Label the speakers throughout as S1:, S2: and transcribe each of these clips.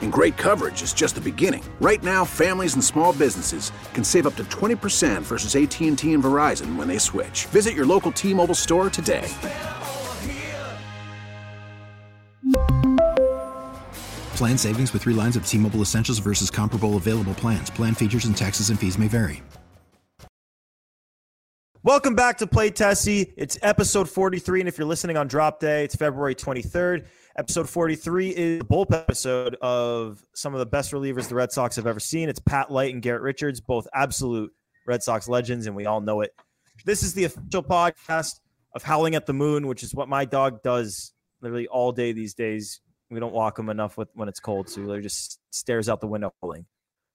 S1: And great coverage is just the beginning. Right now, families and small businesses can save up to 20% versus AT&T and Verizon when they switch. Visit your local T-Mobile store today.
S2: Plan savings with three lines of T Mobile Essentials versus comparable available plans. Plan features and taxes and fees may vary.
S3: Welcome back to Play Tessie. It's episode 43. And if you're listening on drop day, it's February 23rd. Episode 43 is the bullpen episode of some of the best relievers the Red Sox have ever seen. It's Pat Light and Garrett Richards, both absolute Red Sox legends, and we all know it. This is the official podcast of Howling at the Moon, which is what my dog does literally all day these days we don't walk him enough with, when it's cold, so he just stares out the window howling.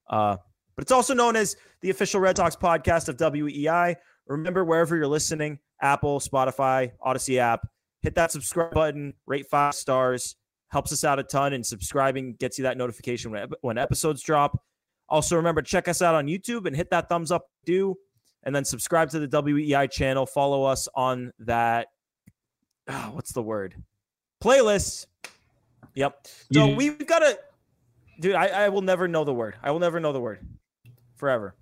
S3: Uh, but it's also known as the official Red Sox podcast of WEEI. Remember, wherever you're listening, Apple, Spotify, Audacy app, hit that subscribe button, rate five stars, helps us out a ton, and subscribing gets you that notification when, when episodes drop. Also, remember, check us out on YouTube and hit that thumbs up, do, and then subscribe to the WEEI channel. Follow us on that. Oh, what's the word? Playlist Yep. So we've got to, dude. I, I will never know the word. I will never know the word, forever.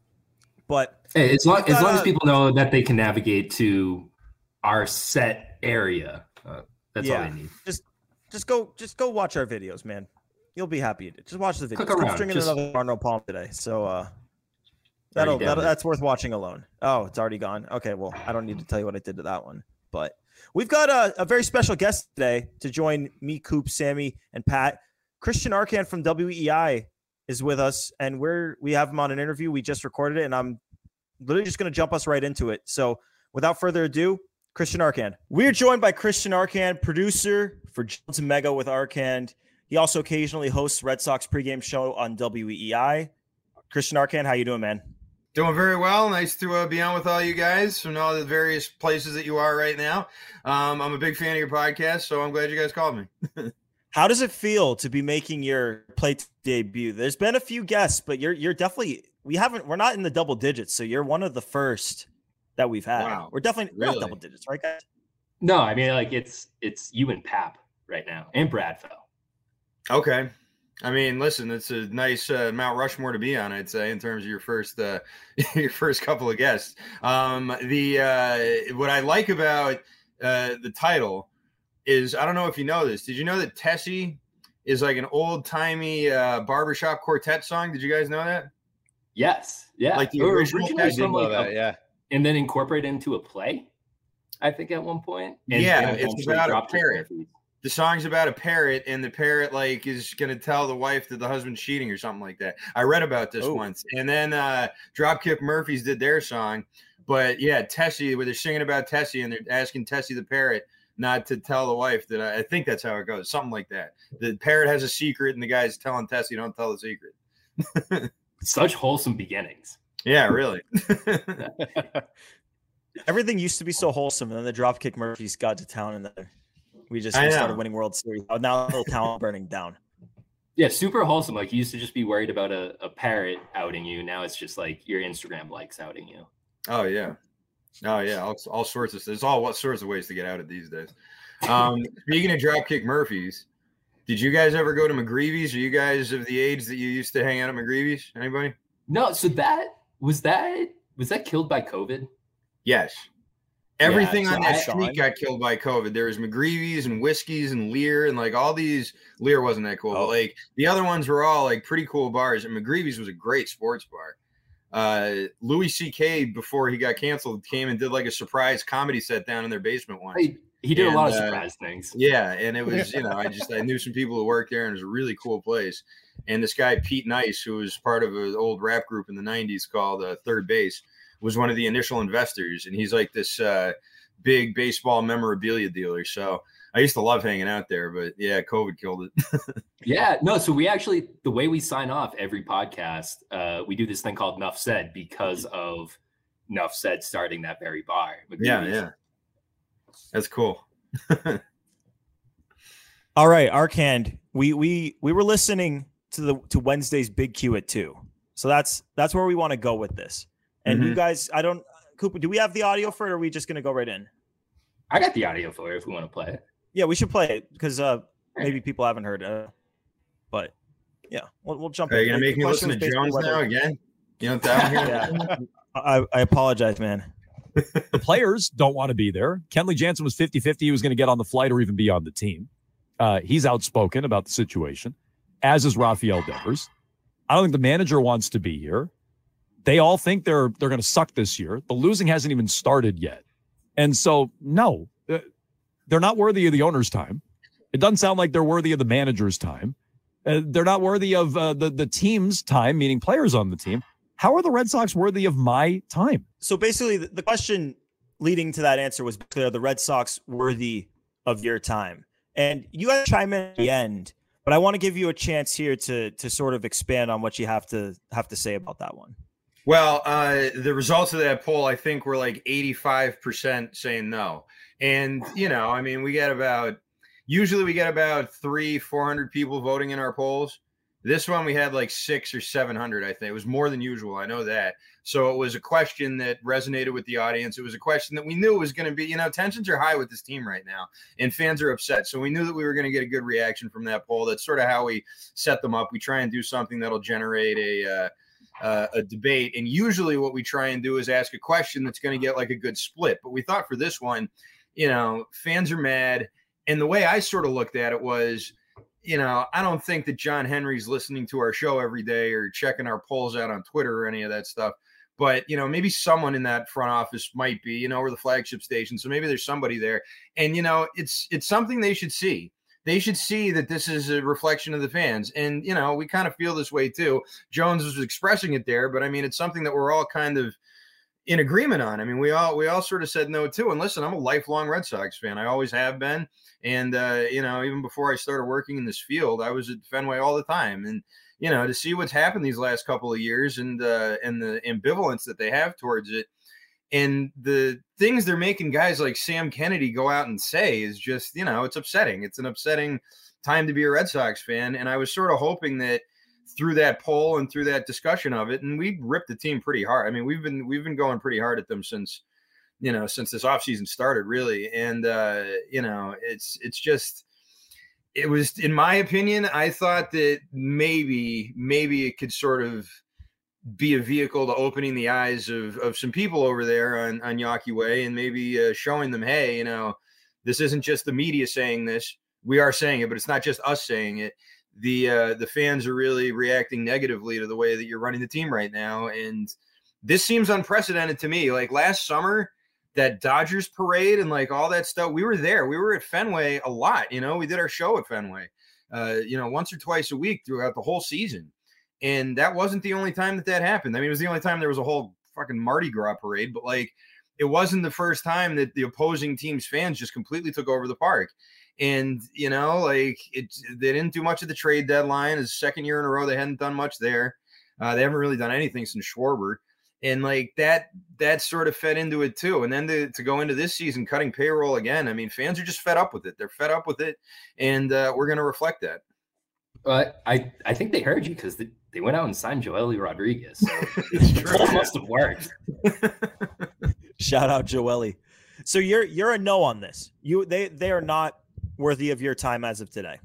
S3: But
S4: hey, as long as long as people know that they can navigate to our set area, that's yeah, all they need.
S3: Just just go just go watch our videos, man. You'll be happy. Just watch the videos. I'm stringing just... another Arnold Palm today, so uh, that'll, that'll that's worth watching alone. Oh, it's already gone. Okay, well, I don't need to tell you what I did to that one, but We've got a, a very special guest today to join me, Coop, Sammy, and Pat. Christian Arcand from WEEI is with us, and we're we have him on an interview. We just recorded it, and I'm literally just going to jump us right into it. So, without further ado, Christian Arcand. We're joined by Christian Arcand, producer for Jones and Mego with Arcand. He also occasionally hosts Red Sox pregame show on WEEI. Christian Arcand, how you doing, man?
S5: Doing very well. Nice to uh, be on with all you guys from all the various places that you are right now. Um, I'm a big fan of your podcast, so I'm glad you guys called me.
S3: How does it feel to be making your play debut? There's been a few guests, but you're you're definitely we haven't we're not in the double digits, so you're one of the first that we've had. Wow. We're definitely really? not double digits, right, guys?
S4: No, I mean like it's it's you and Pap right now, and Bradfell.
S5: Okay. I mean, listen, it's a nice uh, Mount Rushmore to be on, I'd say, in terms of your first uh, your first couple of guests. Um, the uh, what I like about uh, the title is I don't know if you know this. Did you know that Tessie is like an old timey uh, barbershop quartet song? Did you guys know that?
S4: Yes. Yeah.
S5: Like the original
S4: Tessie. From, like, that, yeah. And then incorporate into a play. I think at one point.
S5: And, yeah, it's about a parrot the song's about a parrot and the parrot like is going to tell the wife that the husband's cheating or something like that i read about this oh. once and then uh dropkick murphys did their song but yeah tessie where they're singing about tessie and they're asking tessie the parrot not to tell the wife that I, I think that's how it goes something like that the parrot has a secret and the guy's telling tessie don't tell the secret
S4: such wholesome beginnings
S5: yeah really
S3: everything used to be so wholesome and then the dropkick murphys got to town and then we just we started winning World Series. Oh, now the whole town burning down.
S4: Yeah, super wholesome. Like you used to just be worried about a, a parrot outing you. Now it's just like your Instagram likes outing you.
S5: Oh yeah. Oh yeah. All, all sorts of there's all what sorts of ways to get outed these days. Um, speaking of Dropkick Murphys, Did you guys ever go to McGreevy's? Are you guys of the age that you used to hang out at McGreevy's? Anybody?
S4: No. So that was that was that killed by COVID?
S5: Yes. Everything
S3: Yeah,
S5: on that
S3: I-
S5: street got killed by COVID. There was McGreevy's and Whiskey's and Lear and like all these. Lear wasn't that cool,
S3: Oh.
S5: but like the other ones were all like pretty cool bars. And McGreevy's was a great sports bar. Uh, Louis C.K. before he got canceled came and did like a surprise comedy set down in their basement once.
S4: He, he did a lot of
S5: And, uh,
S4: surprise things.
S5: Yeah, and it was you know I just I knew some people who worked there and it was a really cool place. And this guy Pete Nice, who was part of an old rap group in the '90s called uh, 3rd Bass, was one of the initial investors, and he's like this uh, big baseball memorabilia dealer. So I used to love hanging out there, but yeah, COVID killed it.
S4: Yeah, no. So we actually, the way we sign off every podcast, uh, we do this thing called Nuff Said because of Nuff Said starting that very bar.
S5: yeah, yeah, that's cool.
S3: All right, Arcand, We we we were listening to the to Wednesday's Big Q at two, so that's that's where we want to go with this. And you
S5: Mhm.
S3: guys, I don't, Cooper. Do we have the audio for it? or Are we just gonna go right in?
S4: I got the audio for it if we want to play it.
S3: Yeah, we should play it because uh maybe people haven't heard. Uh, but yeah, we'll, we'll jump.
S5: Are you gonna make me listen to
S3: was basically
S5: Jones now again? You know what that one here?
S3: Yeah. I, I apologize, man.
S6: The players don't want to be there. Kenley Jansen was 50 50. He was going to get on the flight or even be on the team. Uh, he's outspoken about the situation, as is Rafael Devers. I don't think the manager wants to be here. They all think they're they're going to suck this year. The losing hasn't even started yet, and so no, uh, they're not worthy of the owner's time. It doesn't sound like they're worthy of the manager's time. Uh, they're not worthy of uh, the the team's time, meaning players on the team. How are the Red Sox worthy of my time?
S3: So basically, the, the question leading to that answer was clear: the Red Sox worthy of your time, and you got to chime in at the end. But I want to give you a chance here to to sort of expand on what you have to have to say about that one.
S5: Well, uh, the results of that poll, I think, were like 85% saying no. And, you know, I mean, we get about, usually we get about three, 400 people voting in our polls. This one we had like six or 700, I think. It was more than usual. I know that. So it was a question that resonated with the audience. It was a question that we knew was going to be, you know, tensions are high with this team right now and fans are upset. So we knew that we were going to get a good reaction from that poll. That's sort of how we set them up. We try and do something that'll generate a, uh, uh, a debate. And usually, what we try and do is ask a question that's going to get like a good split. But we thought for this one, you know, fans are mad. And the way I sort of looked at it was, you know, I don't think that John Henry's listening to our show every day or checking our polls out on Twitter or any of that stuff. But you know, maybe someone in that front office might be, you know, we're the flagship station, so maybe there's somebody there. And you know, it's it's something they should see they should see that this is a reflection of the fans. And, you know, we kind of feel this way too. Jones was expressing it there, but I mean, it's something that we're all kind of in agreement on. I mean, we all we all sort of said no too. And listen, I'm a lifelong Red Sox fan. I always have been. And uh, you know, even before I started working in this field, I was at Fenway all the time. And you know, to see what's happened these last couple of years and uh, and the ambivalence that they have towards it, and the things they're making guys like Sam Kennedy go out and say is just, you know, it's upsetting. It's an upsetting time to be a Red Sox fan. And I was sort of hoping that through that poll and through that discussion of it, and we ripped the team pretty hard. I mean, we've been we've been going pretty hard at them since, you know, since this offseason started, really. And uh, you know, it's it's just it was in my opinion, I thought that maybe, maybe it could sort of be a vehicle to opening the eyes of, of some people over there on, on Yawkey Way and maybe uh, showing them, hey, you know, this isn't just the media saying this. We are saying it, but it's not just us saying it. The uh, the fans are really reacting negatively to the way that you're running the team right now, and this seems unprecedented to me. Like last summer, that Dodgers parade and like all that stuff, we were there. We were at Fenway a lot. You know, we did our show at Fenway, uh, you know, once or twice a week throughout the whole season. And that wasn't the only time that that happened. I mean, it was the only time there was a whole fucking Mardi Gras parade, but like it wasn't the first time that the opposing team's fans just completely took over the park. And you know, like it, they didn't do much of the trade deadline. It's the second year in a row they hadn't done much there. Uh, they haven't really done anything since Schwarber, and like that, that sort of fed into it too. And then to, to go into this season cutting payroll again, I mean, fans are just fed up with it. They're fed up with it, and uh, we're going to reflect that.
S4: But I, I think they heard you because they, they went out and signed Joely Rodriguez. So it must have worked.
S3: Shout out Joely. So you're you're a no on this. You they they are not worthy of your time as of today.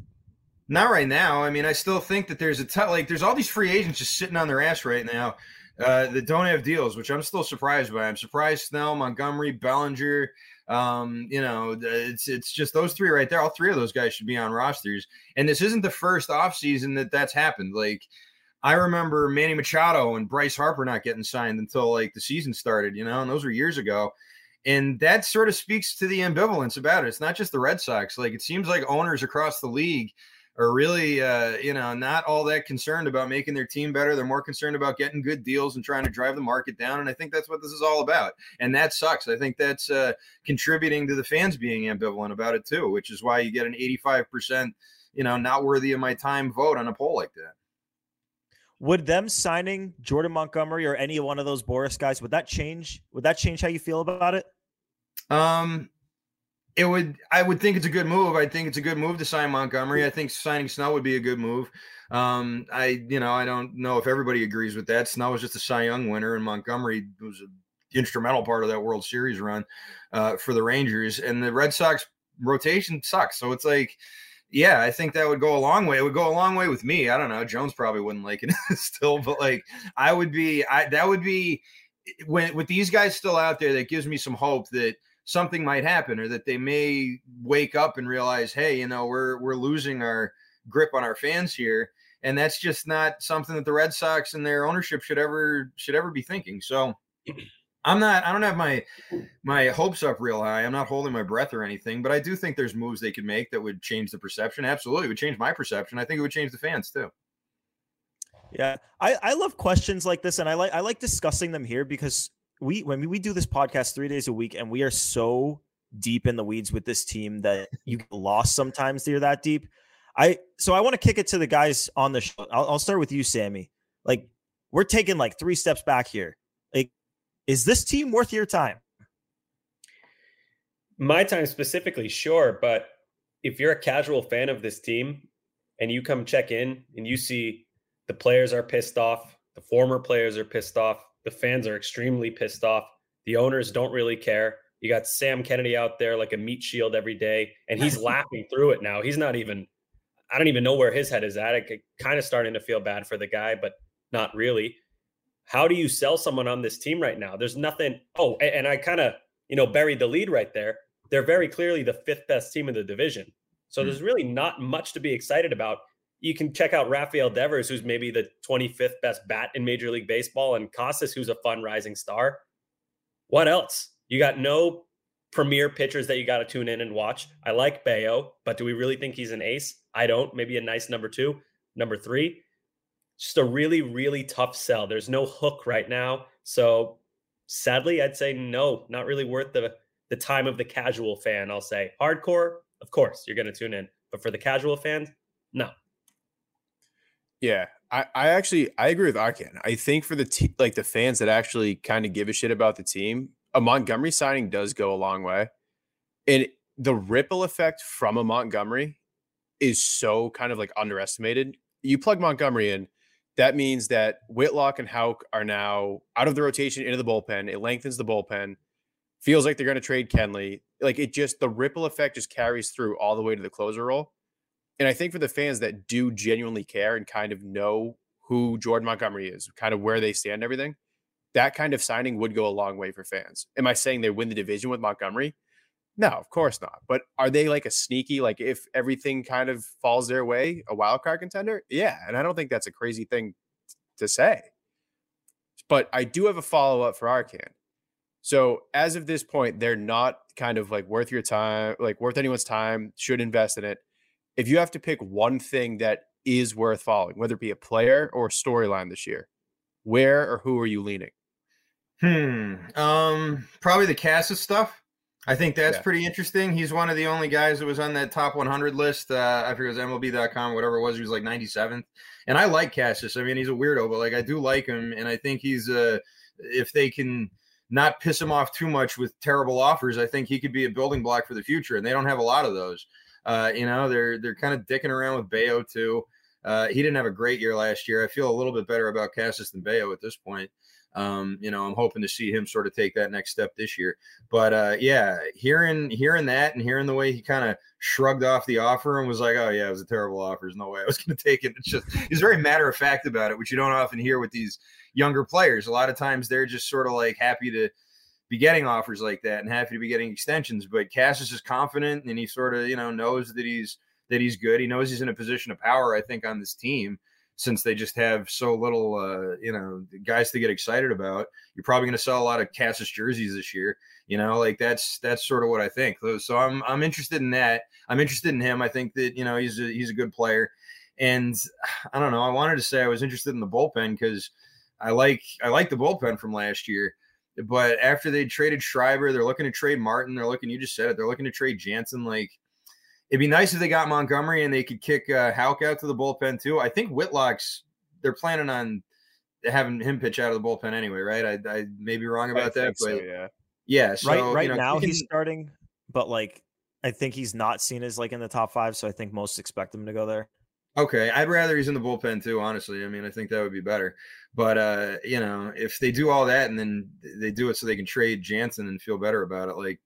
S5: Not right now. I mean, I still think that there's a t- like there's all these free agents just sitting on their ass right now uh, that don't have deals, which I'm still surprised by. I'm surprised Snell, Montgomery, Bellinger. Um, you know, it's it's just those three right there. All three of those guys should be on rosters. And this isn't the first offseason that that's happened. Like I remember Manny Machado and Bryce Harper not getting signed until like the season started, you know, and those were years ago. And that sort of speaks to the ambivalence about it. It's not just the Red Sox. Like it seems like owners across the league are really, uh, you know, not all that concerned about making their team better. They're more concerned about getting good deals and trying to drive the market down. And I think that's what this is all about. And that sucks. I think that's uh, contributing to the fans being ambivalent about it too, which is why you get an 85%, you know, not worthy of my time vote on a poll like that.
S3: Would them signing Jordan Montgomery or any one of those Boras guys would that change? Would that change how you feel about it?
S5: Um, it would. I would think it's a good move. I think it's a good move to sign Montgomery. I think signing Snell would be a good move. Um, I, you know, I don't know if everybody agrees with that. Snell was just a Cy Young winner, and Montgomery was an instrumental part of that World Series run uh, for the Rangers. And the Red Sox rotation sucks. So it's like yeah, I think that would go a long way. It would go a long way with me. I don't know. Jones probably wouldn't like it still, but like I would be, I that would be when with these guys still out there. That gives me some hope that something might happen, or that they may wake up and realize, hey, you know, we're we're losing our grip on our fans here, and that's just not something that the Red Sox and their ownership should ever should ever be thinking. So. I'm not. I don't have my my hopes up real high. I'm not holding my breath or anything, but I do think there's moves they could make that would change the perception. Absolutely, it would change my perception. I think it would change the fans too.
S3: Yeah, I I love questions like this, and I like I like discussing them here because we when we do this podcast three days a week, and we are so deep in the weeds with this team that you get lost sometimes. They're that deep. I so I want to kick it to the guys on the show. I'll, I'll start with you, Sammy. Like we're taking like three steps back here. Like is this team worth your time?
S7: My time specifically, sure. But if you're a casual fan of this team and you come check in and you see the players are pissed off, the former players are pissed off, the fans are extremely pissed off, the owners don't really care. You got Sam Kennedy out there like a meat shield every day, and he's laughing through it now. He's not even, I don't even know where his head is at. I kind of starting to feel bad for the guy, but not really how do you sell someone on this team right now? There's nothing. Oh, and I kind of, you know, buried the lead right there. They're very clearly the fifth best team in the division. So mm-hmm. there's really not much to be excited about. You can check out Rafael Devers, who's maybe the 25th best bat in Major League Baseball, and Casas, who's a fun rising star. What else? You got no premier pitchers that you got to tune in and watch. I like Bello, but do we really think he's an ace? I don't. Maybe a nice number two, number three just a really, really tough sell. There's no hook right now. So sadly, I'd say no, not really worth the the time of the casual fan. I'll say hardcore, of course, you're going to tune in, but for the casual fans, no.
S8: Yeah, I, I actually I agree with Arcand. I think for the te- like the fans that actually kind of give a shit about the team, a Montgomery signing does go a long way, and the ripple effect from a Montgomery is so kind of like underestimated. You plug Montgomery in, that means that Whitlock and Houck are now out of the rotation into the bullpen. It lengthens the bullpen. Feels like they're going to trade Kenley. Like it just the ripple effect just carries through all the way to the closer role. And I think for the fans that do genuinely care and kind of know who Jordan Montgomery is, kind of where they stand, everything, that kind of signing would go a long way for fans. Am I saying they win the division with Montgomery? No, of course not. But are they like a sneaky, like if everything kind of falls their way, a wild card contender? Yeah. And I don't think that's a crazy thing to say. But I do have a follow up for Arcand. So as of this point, they're not kind of like worth your time, like worth anyone's time, should invest in it. If you have to pick one thing that is worth following, whether it be a player or a storyline this year, where or who are you leaning?
S5: Hmm. Um, probably the Casas stuff. I think that's yeah. pretty interesting. He's one of the only guys that was on that top 100 list. Uh, I forget it was MLB.com, whatever it was. He was like 97th. And I like Casas. I mean, he's a weirdo, but like I do like him. And I think he's, uh, if they can not piss him off too much with terrible offers, I think he could be a building block for the future. And they don't have a lot of those. Uh, you know, they're they're kind of dicking around with Bello too. Uh, he didn't have a great year last year. I feel a little bit better about Casas than Bello at this point. Um, you know, I'm hoping to see him sort of take that next step this year. But uh, yeah, hearing hearing that and hearing the way he kind of shrugged off the offer and was like, "Oh yeah, it was a terrible offer. There's no way I was going to take it." It's just he's very matter of fact about it, which you don't often hear with these younger players. A lot of times they're just sort of like happy to be getting offers like that and happy to be getting extensions. But Casas is confident and he sort of you know knows that he's that he's good. He knows he's in a position of power. I think on this team since they just have so little, uh, you know, guys to get excited about. You're probably going to sell a lot of Casas jerseys this year. You know, like that's that's sort of what I think. So I'm I'm interested in that. I'm interested in him. I think that you know he's a, he's a good player, and I don't know. I wanted to say I was interested in the bullpen because I like I like the bullpen from last year. But after they traded Schreiber, they're looking to trade Martin. They're looking. You just said it. They're looking to trade Jansen. Like It'd be nice if they got Montgomery and they could kick uh, Houck out to the bullpen too. I think Whitlock's they're planning on having him pitch out of the bullpen anyway, right? I, I may be wrong about that, but so,
S8: yeah,
S3: yeah. So, right, right you know, now he's starting, but like I think he's not seen as like in the top five, so I think most expect him to go there.
S5: Okay, I'd rather he's in the bullpen too. Honestly, I mean, I think that would be better. But uh, you know, if they do all that and then they do it so they can trade Jansen and feel better about it, like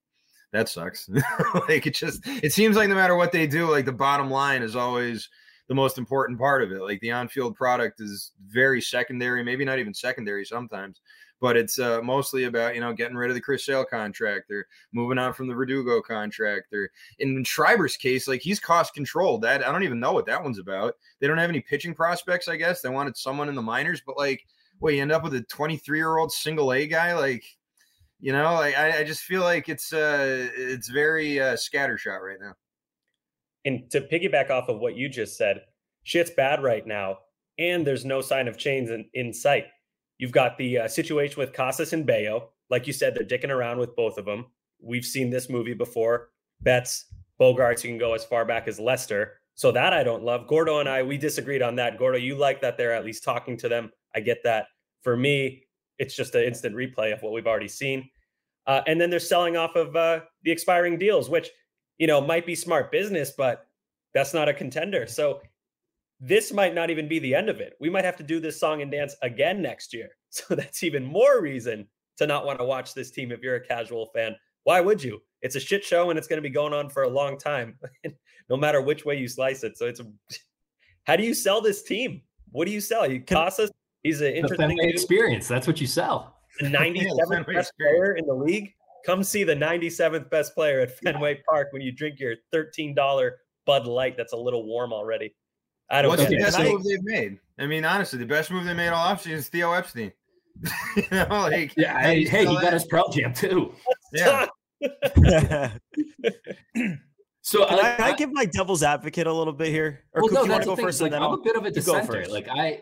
S5: that sucks. like it just it seems like no matter what they do, like the bottom line is always the most important part of it. Like the on-field product is very secondary, maybe not even secondary sometimes, but it's uh, mostly about you know getting rid of the Chris Sale contract or moving on from the Verdugo contract or in Schreiber's case, like he's cost controlled. That I don't even know what that one's about. They don't have any pitching prospects. I guess they wanted someone in the minors, but like, well, you end up with a 23 year old single A guy, like you know, I, I just feel like it's uh it's very uh, scattershot right now.
S7: And to piggyback off of what you just said, shit's bad right now, and there's no sign of change in, in sight. You've got the uh, situation with Casas and Bello. Like you said, they're dicking around with both of them. We've seen this movie before. Betts, Bogaerts, you can go as far back as Lester. So that I don't love. Gordo and I, we disagreed on that. Gordo, you like that they're at least talking to them. I get that. For me, it's just an instant replay of what we've already seen. Uh, and then they're selling off of uh, the expiring deals, which you know might be smart business, but that's not a contender. So this might not even be the end of it. We might have to do this song and dance again next year. So that's even more reason to not want to watch this team if you're a casual fan. Why would you? It's a shit show and it's going to be going on for a long time, no matter which way you slice it. So it's a, how do you sell this team? What do you sell? You Casas He's an interesting
S4: experience. That's what you sell.
S7: The 97th best player in the league. Come see the 97th best player at Fenway Park when you drink your $13 Bud Light that's a little warm already.
S5: I don't. What's the best move they've made? I mean, honestly, the best move they made all offseason is Theo Epstein.
S4: you know, like yeah, hey, hey he got his Pearl Jam too.
S5: Yeah.
S3: so can I, I, I, give my devil's advocate a little bit here?
S4: Or well, no, you want to go first? Like, I'm a bit of a dissenter. Like I,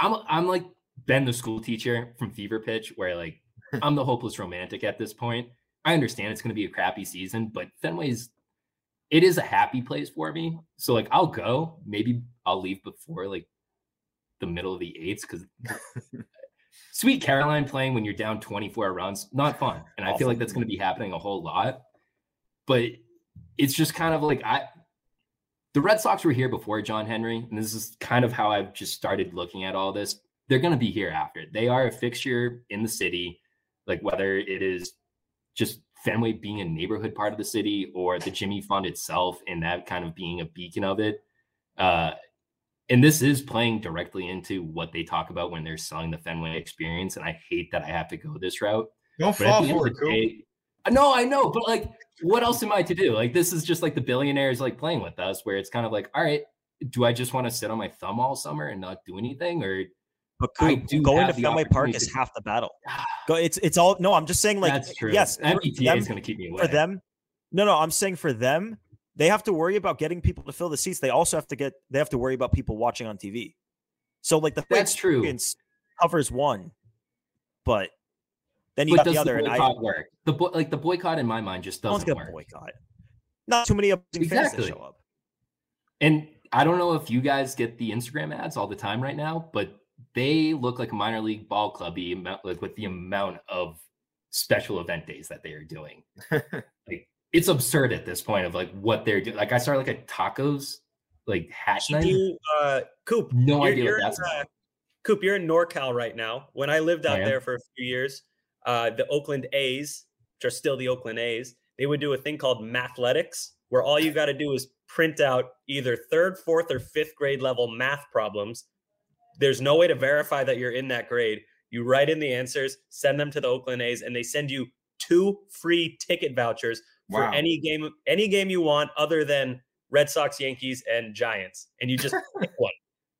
S4: I'm I'm like Ben, the school teacher from Fever Pitch, where like I'm the hopeless romantic at this point. I understand it's going to be a crappy season, but Fenway's it is a happy place for me. So like I'll go. Maybe I'll leave before like the middle of the eights because Sweet Caroline playing when you're down 24 runs, not fun. And I feel like that's going to be happening a whole lot. But it's just kind of like I the Red Sox were here before John Henry, and this is kind of how I've just started looking at all this. They're going to be here after. They are a fixture in the city, like whether it is just Fenway being a neighborhood part of the city or the Jimmy Fund itself and that kind of being a beacon of it. Uh, and this is playing directly into what they talk about when they're selling the Fenway experience. And I hate that I have to go this route.
S5: Don't but fall for it, day,
S4: No, I know, but like what else am I to do? Like this is just like the billionaires like playing with us, where it's kind of like, all right, do I just want to sit on my thumb all summer and not do anything, or
S3: but Coop, going to Fenway Park is half the battle. Ah. Go, it's it's all no. I'm just saying, like,
S4: That's true.
S3: yes,
S4: MBTA is going to keep me away.
S3: For them, no, no. I'm saying for them, they have to worry about getting people to fill the seats. They also have to get they have to worry about people watching on TV. So like the
S4: that's true
S3: covers one, but then you but got the other.
S4: The and I work. The bo- like the boycott in my mind just doesn't work.
S3: Boycott. Not too many exactly. fans that show up.
S4: And I don't know if you guys get the Instagram ads all the time right now, but they look like a minor league ball club like with the amount of special event days that they are doing. like it's absurd at this point of like what they're doing. Like I saw like a tacos like hat
S7: so you, uh, Coop,
S4: no you're, idea you're what that's
S7: in, uh, Coop, you're in NorCal right now. When I lived out there for a few years, uh, the Oakland A's, which are still the Oakland A's, they would do a thing called mathletics, where all you got to do is print out either third, fourth, or fifth grade level math problems. There's no way to verify that you're in that grade. You write in the answers, send them to the Oakland A's, and they send you two free ticket vouchers for wow. any game, any game you want, other than Red Sox, Yankees, and Giants, and you just pick one.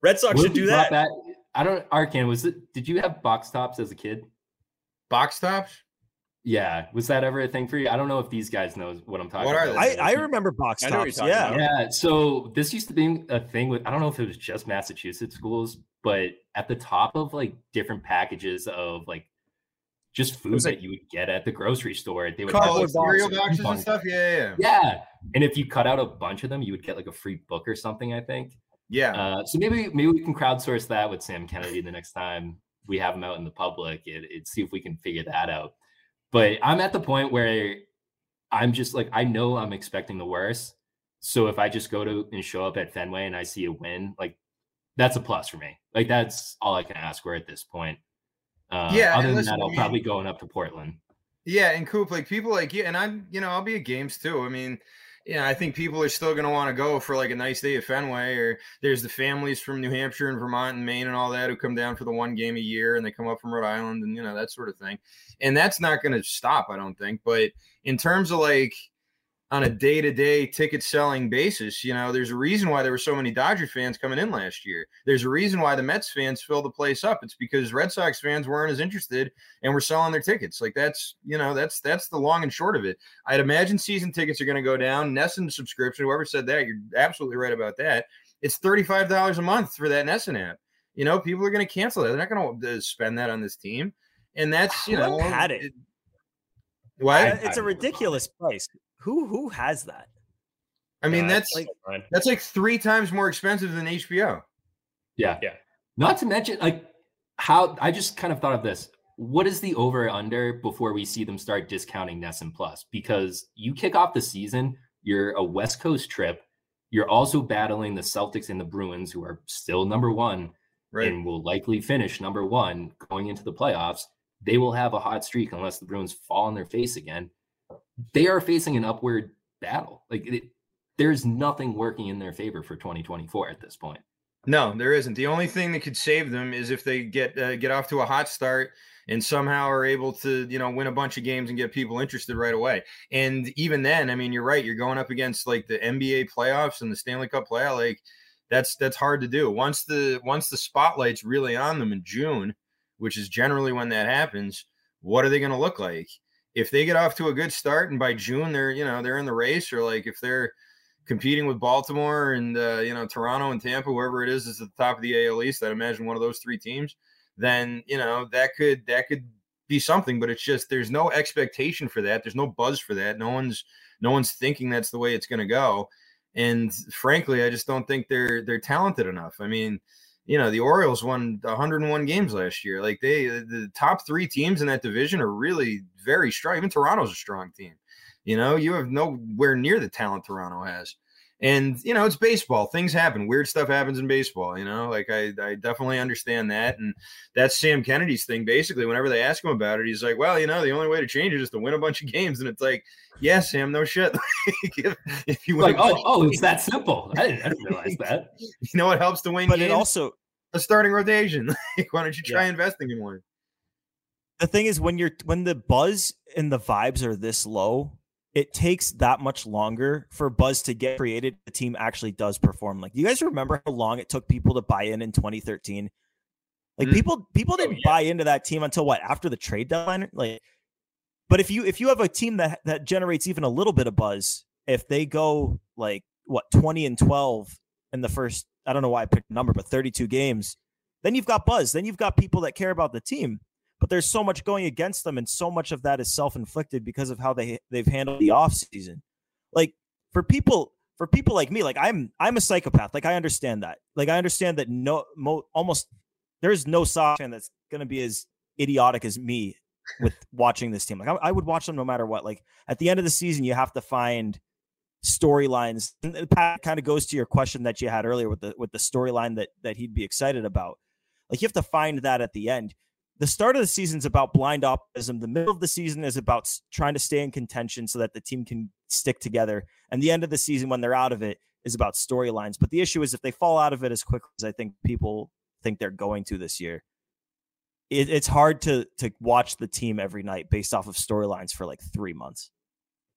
S7: Red Sox what should do that. that.
S4: I don't. Arcand, was it? Did you have box tops as a kid?
S5: Box tops?
S4: Yeah, was that ever a thing for you? I don't know if these guys know what I'm talking
S3: what
S4: about.
S3: I, I remember box tops. Yeah,
S4: about. yeah. So this used to be a thing with I don't know if it was just Massachusetts schools, but at the top of like different packages of like just food like, that you would get at the grocery store, they would
S5: have like, cereal boxes and stuff. Yeah, yeah,
S4: yeah. And if you cut out a bunch of them, you would get like a free book or something. I think.
S5: Yeah.
S4: Uh, so maybe maybe we can crowdsource that with Sam Kennedy the next time we have him out in the public and, and see if we can figure that out. But I'm at the point where I'm just like, I know I'm expecting the worst. So if I just go to and show up at Fenway and I see a win, like that's a plus for me. Like that's all I can ask for at this point. Uh, yeah. Other than that, I'll probably going up to Portland.
S5: Yeah, and Coop, like people like you, and I'm, you know, I'll be at games too. I mean, yeah, I think people are still going to want to go for like a nice day at Fenway, or there's the families from New Hampshire and Vermont and Maine and all that who come down for the one game a year and they come up from Rhode Island and, you know, that sort of thing. And that's not going to stop, I don't think. But in terms of like, on a day to day ticket selling basis. You know, there's a reason why there were so many Dodger fans coming in last year. There's a reason why the Mets fans filled the place up. It's because Red Sox fans weren't as interested and were selling their tickets. Like that's, you know, that's that's the long and short of it. I'd imagine season tickets are going to go down. NESN subscription, whoever said that, you're absolutely right about that. It's $35 a month for that NESN app. You know, people are going to cancel that. They're not going to uh, spend that on this team. And that's, you know,
S3: had it. it
S5: what?
S3: It's a ridiculous price. Who who has that?
S5: I mean, that's like that's like three times more expensive than HBO.
S4: Yeah, yeah. Not to mention, like how I just kind of thought of this. What is the over under before we see them start discounting NESN Plus? Because you kick off the season, you're a West Coast trip. You're also battling the Celtics and the Bruins, who are still number one right. and will likely finish number one going into the playoffs. They will have a hot streak unless the Bruins fall on their face again they are facing an upward battle. Like it, there's nothing working in their favor for 2024 at this point.
S5: No, there isn't. The only thing that could save them is if they get uh, get off to a hot start and somehow are able to, you know, win a bunch of games and get people interested right away. And even then, I mean, you're right. You're going up against like the NBA playoffs and the Stanley Cup playoff. Like that's that's hard to do. Once the once the spotlight's really on them in June, which is generally when that happens, what are they going to look like? If they get off to a good start and by June they're you know they're in the race or like if they're competing with Baltimore and uh, you know Toronto and Tampa wherever it is is at the top of the AL East I'd imagine one of those three teams then you know that could that could be something but it's just there's no expectation for that there's no buzz for that no one's no one's thinking that's the way it's going to go and frankly I just don't think they're they're talented enough. I mean you know the Orioles won 101 games last year. Like they, uh, the top three teams in that division are really very strong. Even Toronto's a strong team. You know, you have nowhere near the talent Toronto has. And you know, it's baseball. Things happen. Weird stuff happens in baseball. You know, like I, I definitely understand that. And that's Sam Kennedy's thing. Basically, whenever they ask him about it, he's like, "Well, you know, the only way to change it is to win a bunch of games." And it's like, "Yeah, Sam, no shit.
S4: if, if, you like, oh, oh, it's that simple. I didn't, I didn't realize that.
S5: you know what helps to win?
S3: But
S5: games?
S3: it also
S5: a starting rotation. Why don't you try yeah. investing in one?
S3: The thing is, when you're when the buzz and the vibes are this low, it takes that much longer for buzz to get created. The team actually does perform. Like, you guys remember how long it took people to buy in in 2013? Like, mm-hmm. people people oh, didn't oh, yeah. buy into that team until what after the trade deadline. Like, but if you if you have a team that that generates even a little bit of buzz, if they go like what 20 and 12 in the first I don't know why I picked a number, but 32 games, then you've got buzz. Then you've got people that care about the team. But there's so much going against them, and so much of that is self-inflicted because of how they they've handled the offseason. Like for people for people like me, like I'm I'm a psychopath. Like I understand that. Like I understand that no mo, almost there's no Sox fan that's gonna be as idiotic as me with watching this team. Like I, I would watch them no matter what. Like at the end of the season, you have to find storylines. Pat kind of goes to your question that you had earlier with the with the storyline that that he'd be excited about. Like you have to find that at the end. The start of the season is about blind optimism. The middle of the season is about trying to stay in contention so that the team can stick together. And the end of the season, when they're out of it, is about storylines. But the issue is if they fall out of it as quickly as I think people think they're going to this year, it, it's hard to to watch the team every night based off of storylines for like three months.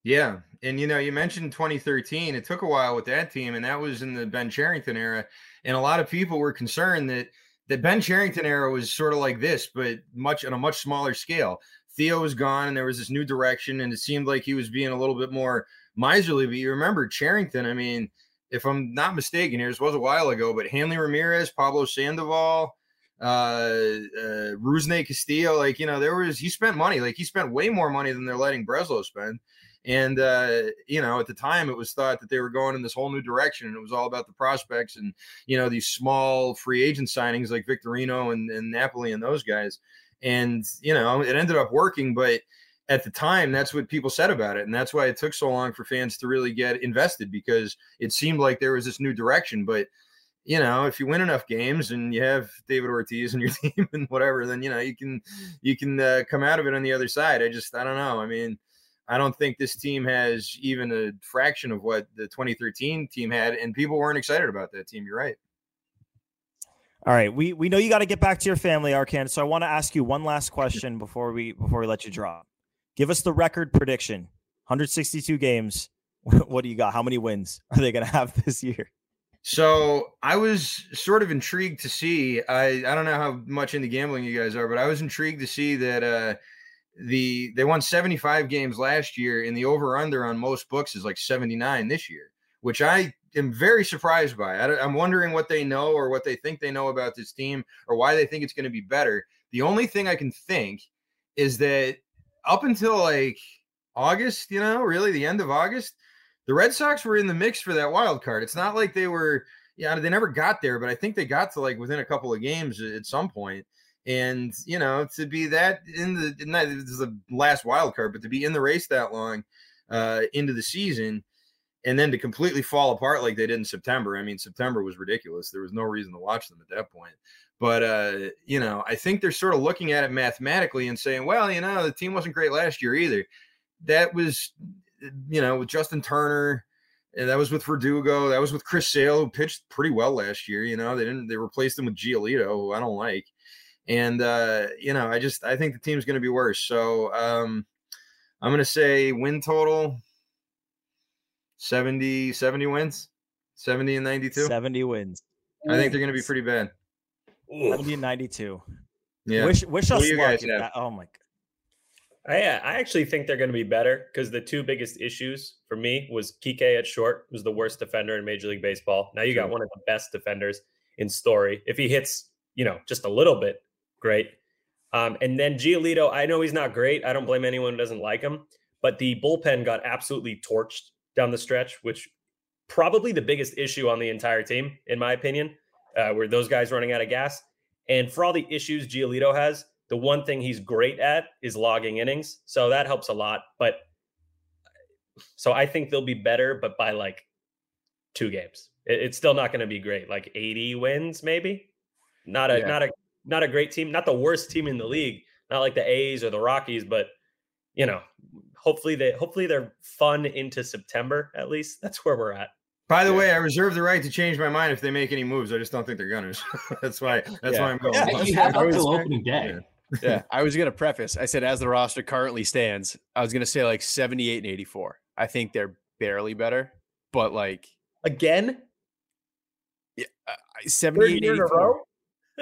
S5: Yeah, and you know, you mentioned 2013. It took a while with that team, and that was in the Ben Cherington era. And a lot of people were concerned that the Ben Cherington era was sort of like this, but much on a much smaller scale. Theo was gone, and there was this new direction, and it seemed like he was being a little bit more miserly. But you remember Cherington? I mean, if I'm not mistaken, here this was a while ago, but Hanley Ramirez, Pablo Sandoval, uh, uh Rusney Castillo, like you know, there was he spent money, like he spent way more money than they're letting Breslow spend. And uh, you know, at the time, it was thought that they were going in this whole new direction, and it was all about the prospects and you know these small free agent signings like Victorino and, and Napoli and those guys. And you know, it ended up working, but at the time, that's what people said about it, and that's why it took so long for fans to really get invested because it seemed like there was this new direction. But you know, if you win enough games and you have David Ortiz in your team and whatever, then you know you can you can uh, come out of it on the other side. I just I don't know. I mean I don't think this team has even a fraction of what the 2013 team had, and people weren't excited about that team. You're right.
S3: All right, we we know you got to get back to your family, Arcand. So I want to ask you one last question before we before we let you drop. Give us the record prediction. 162 games. What do you got? How many wins are they going to have this year?
S5: So I was sort of intrigued to see. I I don't know how much into gambling you guys are, but I was intrigued to see that. uh the they won 75 games last year and the over under on most books is like 79 this year which i am very surprised by. I, i'm wondering what they know or what they think they know about this team or why they think it's going to be better. The only thing i can think is that up until like august you know really the end of august the red sox were in the mix for that wild card. It's not like they were yeah they never got there but i think they got to like within a couple of games at some point and you know to be that in the not this is the last wild card, but to be in the race that long uh, into the season, and then to completely fall apart like they did in September. I mean, September was ridiculous. There was no reason to watch them at that point. But uh, you know, I think they're sort of looking at it mathematically and saying, well, you know, the team wasn't great last year either. That was, you know, with Justin Turner. And that was with Verdugo. That was with Chris Sale, who pitched pretty well last year. You know, they didn't they replaced him with Giolito, who I don't like. And uh, you know, I just I think the team's going to be worse. So um, I'm going to say win total 70 70 wins. 70 and 92.
S3: 70 wins.
S5: I think they're going to be pretty bad.
S3: 70 and 92. Yeah. Wish wish us luck. That, oh my god.
S7: I, I actually think they're going to be better because the two biggest issues for me was Kike at short, was the worst defender in Major League Baseball. Now you got one of the best defenders in Story. If he hits, you know, just a little bit, great. Um, and then Giolito, I know he's not great. I don't blame anyone who doesn't like him, but the bullpen got absolutely torched down the stretch, which probably the biggest issue on the entire team, in my opinion, uh, were those guys running out of gas. And for all the issues Giolito has, the one thing he's great at is logging innings. So that helps a lot. But so I think they'll be better, but by like two games. it's still not going to be great. Like 80 wins, maybe. Not a yeah. not a not a great team, not the worst team in the league, not like the A's or the Rockies, but you know, hopefully they hopefully they're fun into September at least. That's where we're at.
S5: By the yeah. way, I reserve the right to change my mind if they make any moves. I just don't think they're gonna. that's why. That's yeah. why I'm going.
S4: Yeah, you have until opening day.
S8: Yeah. yeah, I was gonna preface. I said as the roster currently stands, I was gonna say like 78 and 84. I think they're barely better, but like
S7: again,
S8: yeah, uh, 78 in a row.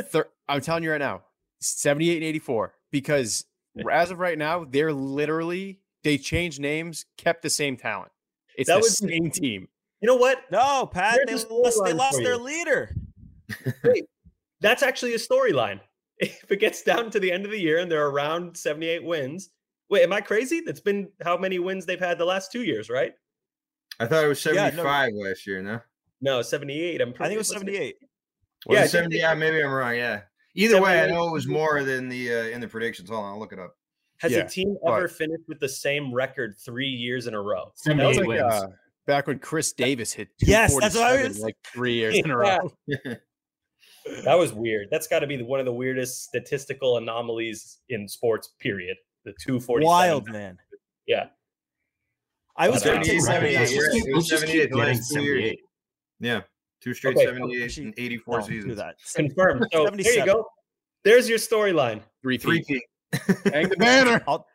S8: Thir- I'm telling you right now, 78 and 84 because as of right now, they're literally they changed names, kept the same talent. It's that the was, same team.
S7: You know what?
S3: No, Pat, they lost, they lost their leader.
S7: Wait, that's actually a storyline. If it gets down to the end of the year and they're around 78 wins, wait, am I crazy? That's been how many wins they've had the last two years, right?
S5: I thought it was 75 yeah, no, last year, no?
S7: No, 78. I'm
S3: I think it was 78.
S5: Was yeah, 70. Yeah, maybe I'm wrong. Yeah. Either way, I know it was more than the uh, in the predictions. Hold on, I'll look it up.
S7: Has yeah, a team ever but, finished with the same record three years in a row?
S8: That was like uh, Back when Chris Davis hit
S3: yes, that's what I was
S8: like three years in a row.
S7: that was weird. That's got to be one of the weirdest statistical anomalies in sports. Period. The two forty.
S3: Wild man.
S7: Yeah.
S3: I was
S5: going to take 78. 78 the last two. Yeah. Two straight okay, 78 and 84 no, seasons.
S7: that. Confirmed. So there you go. There's your storyline.
S8: Three Three
S5: feet. Hang the banner.
S4: I'll,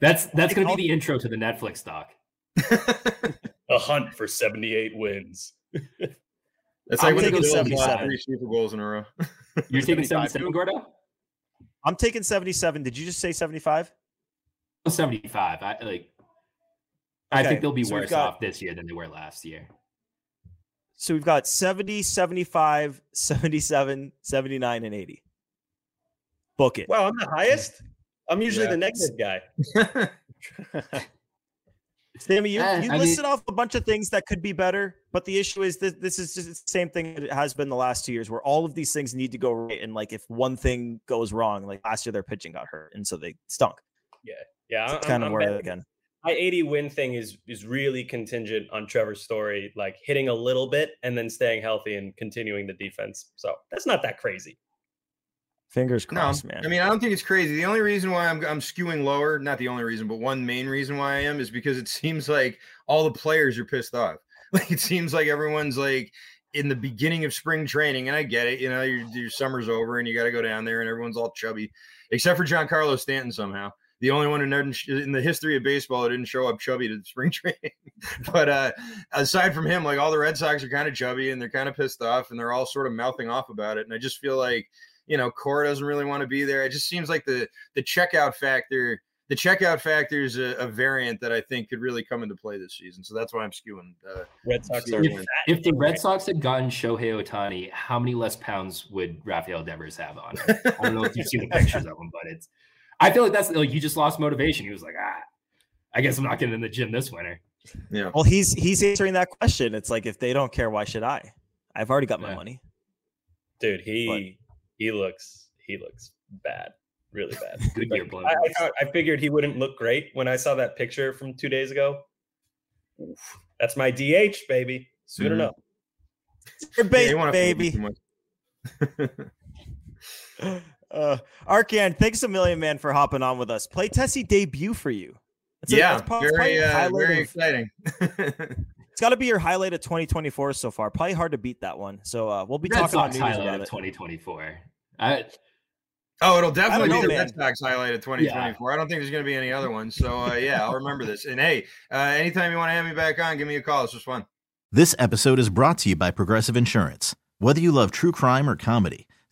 S4: that's that's going to be the intro to the Netflix doc.
S7: A hunt for 78 wins.
S5: That's like I'm taking 77. Three Super Bowls in a row.
S4: You're taking 77, Gordo?
S3: I'm taking 77. Did you just say 75?
S4: 75. I like I think they'll be so worse got, off this year than they were last year.
S3: So we've got 70, 75, 77, 79, and 80. Book it.
S7: Wow, I'm the highest. I'm usually yeah. the negative guy.
S3: Sammy, you, eh, you I listed mean, off a bunch of things that could be better, but the issue is that this is just the same thing that it has been the last two years, where all of these things need to go right. And like, if one thing goes wrong, like last year, their pitching got hurt, and so they stunk.
S7: Yeah, yeah,
S3: it's kind I'm, of where again
S7: my 80 win thing is is really contingent on Trevor Story, like hitting a little bit and then staying healthy and continuing the defense. So that's not that crazy.
S3: Fingers crossed,
S5: no,
S3: man.
S5: I mean, I don't think it's crazy. The only reason why I'm I'm skewing lower, not the only reason, but one main reason why I am is because it seems like all the players are pissed off. Like it seems like everyone's like in the beginning of spring training, and I get it. You know, your, your summer's over and you got to go down there, and everyone's all chubby, except for Giancarlo Stanton somehow the only one who never in the history of baseball who didn't show up chubby to the spring training. but uh, aside from him, like all the Red Sox are kind of chubby and they're kind of pissed off and they're all sort of mouthing off about it. And I just feel like you know Cora doesn't really want to be there. It just seems like the the checkout factor. The checkout factor is a, a, variant that I think could really come into play this season. So that's why I'm skewing. Uh,
S7: Red Sox.
S4: If, if, the Red Sox had gotten Shohei Ohtani, how many less pounds would Rafael Devers have on? Him? I don't know if you've seen the pictures of him, but it's I feel like that's like you just lost motivation. He was like, ah, I guess I'm not getting in the gym this winter.
S3: Yeah. Well, he's he's answering that question. It's like if they don't care, why should I? I've already got my yeah. money.
S7: Dude, he but, he looks he looks bad, really bad.
S4: Good year,
S7: I, I, I, figured he wouldn't look great when I saw that picture from two days ago. Oof, that's my DH, baby. Soon mm-hmm. enough.
S3: Your yeah, baby. Uh, Arcand, thanks a million, man, for hopping on with us. Play Tessie debut for you.
S5: That's yeah, a, very, uh, very exciting.
S3: it's got to be your highlight of 2024 so far. Probably hard to beat that one. So uh, we'll be Red talking Sox
S4: about
S3: highlight
S4: of 2024. I,
S5: oh, it'll definitely know, be the man. Red Sox highlight of 2024. Yeah. I don't think there's going to be any other ones. So uh, yeah, I'll remember this. And hey, uh, anytime you want to have me back on, give me a call. This was fun.
S9: This episode is brought to you by Progressive Insurance. Whether you love true crime or comedy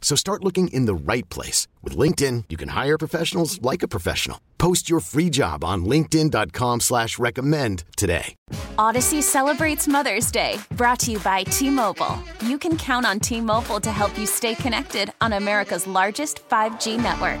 S10: So start looking in the right place. With LinkedIn, you can hire professionals like a professional. Post your free job on linkedin.com slash recommend today.
S11: Audacy celebrates Mother's Day, brought to you by T-Mobile. You can count on T-Mobile to help you stay connected on America's largest 5G network.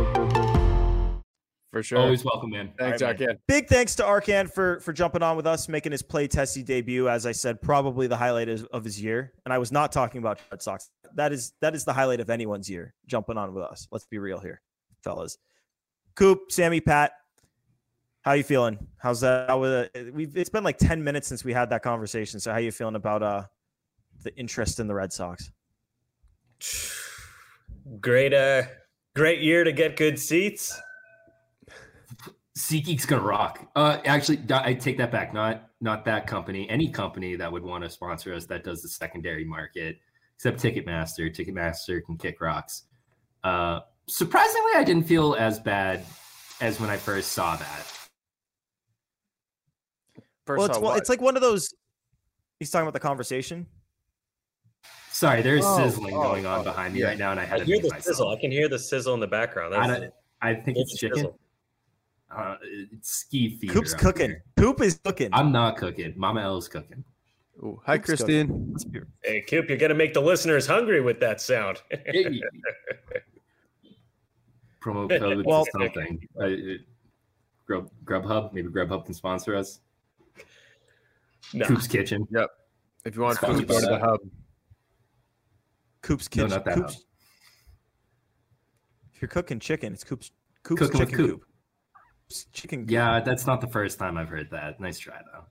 S8: For sure.
S4: Always welcome, man.
S8: Thanks, right, Arcand.
S3: Big thanks to Arcand for for jumping on with us, making his Play Tessie debut. As I said, probably the highlight of his year. And I was not talking about Red Sox. That is that is the highlight of anyone's year, jumping on with us. Let's be real here, fellas. Coop, Sammy, Pat, how you feeling? How's that? How was it? We've it's been like ten minutes since we had that conversation. So how you feeling about uh the interest in the Red Sox?
S7: Great, uh, great year to get good seats.
S4: SeatGeek's gonna rock. Uh, actually, I take that back. Not not that company. Any company that would want to sponsor us that does the secondary market, except Ticketmaster. Ticketmaster can kick rocks. Uh, surprisingly, I didn't feel as bad as when I first saw that.
S3: First well, it's, well, it's like one of those. He's talking about the conversation.
S4: Sorry, there's oh, sizzling oh, going on oh, behind me yeah. right now, and I had
S7: I
S4: to
S7: hear the
S4: myself.
S7: sizzle. I can hear the sizzle in the background.
S4: I, I, think it's chicken. Uh, it's ski fever.
S3: Coop's cooking. Here. Coop is cooking.
S4: I'm not cooking. Mama L's cooking.
S8: Ooh, hi, Coop's Christine.
S7: Hey, Coop, you're gonna make the listeners hungry with that sound.
S4: Promo code well, something. Uh, Grub Grubhub. Maybe Grubhub can sponsor us. No. Coop's Kitchen.
S8: Yep. If you want food, go to the hub.
S3: Coop's Kitchen. No, not that Coop's. If you're cooking chicken, it's Coop's Coop's cooking Chicken Coop. Coop. Chicken.
S4: Yeah, that's not the first time I've heard that. Nice try though.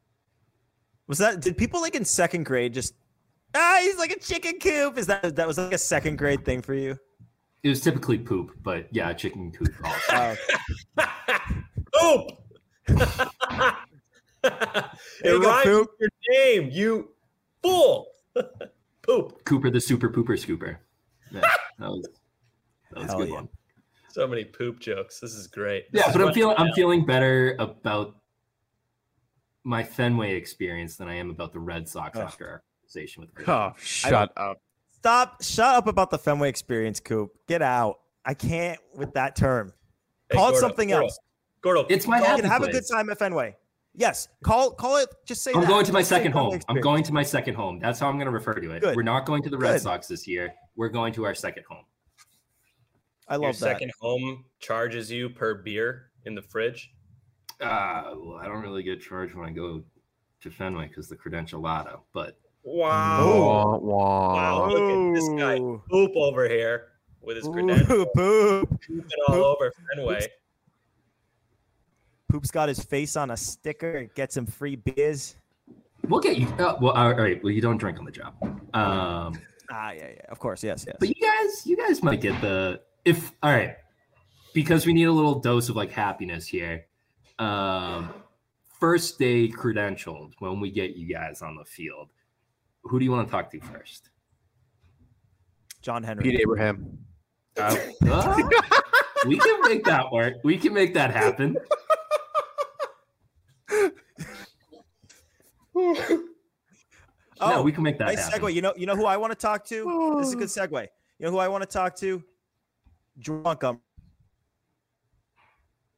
S3: Was that? Did people like in second grade just? Ah, he's like a chicken coop. Is that that was like a second grade thing for you?
S4: It was typically poop, but yeah, chicken coop.
S7: Also. poop. it rhymes with your name, you fool. poop.
S4: Cooper the super pooper scooper. Yeah, that was that was a good yeah. one.
S7: So many poop jokes. This is great.
S4: Yeah,
S7: this
S4: but I'm feeling I'm uh, feeling better about my Fenway experience than I am about the Red Sox oh. after our conversation with.
S8: Oh, shut up!
S3: Stop! Shut up about the Fenway experience, Coop. Get out. I can't with that term. Hey, Call Gordo, it something
S7: Gordo,
S3: else.
S7: Gordo,
S4: it's my happy
S3: have
S4: place.
S3: a good time at Fenway. Yes, call call it. Just say.
S4: I'm
S3: that.
S4: going to my second home. I'm going to my second home. That's how I'm going to refer to it.
S3: Good.
S4: We're not going to the Red Good. Sox this year. We're going to our second home.
S3: I love
S7: Your
S3: that.
S7: Second home charges you per beer in the fridge.
S4: Uh, well, I don't really get charged when I go to Fenway because the credential lotto. But
S7: wow, wow, wow. Look at this guy, poop over here with his credential,
S3: poop,
S7: pooping all poop. over Fenway.
S3: Poop's got his face on a sticker. And get some free beers.
S4: We'll get you. Uh, well, all right. Well, you don't drink on the job. Um,
S3: ah, yeah, yeah. Of course, yes, yes.
S4: But you guys, you guys might get the if. All right, because we need a little dose of like happiness here. Um, first day credentialed when we get you guys on the field. Who do you want to talk to first?
S3: John Henry.
S8: Pete Abraham.
S4: Uh, uh, we can make that work. We can make that happen. oh, no, we can make that nice happen.
S3: segue. You know, you know who I want to talk to. This is a good segue. You know who I want to talk to? Drunk. Um.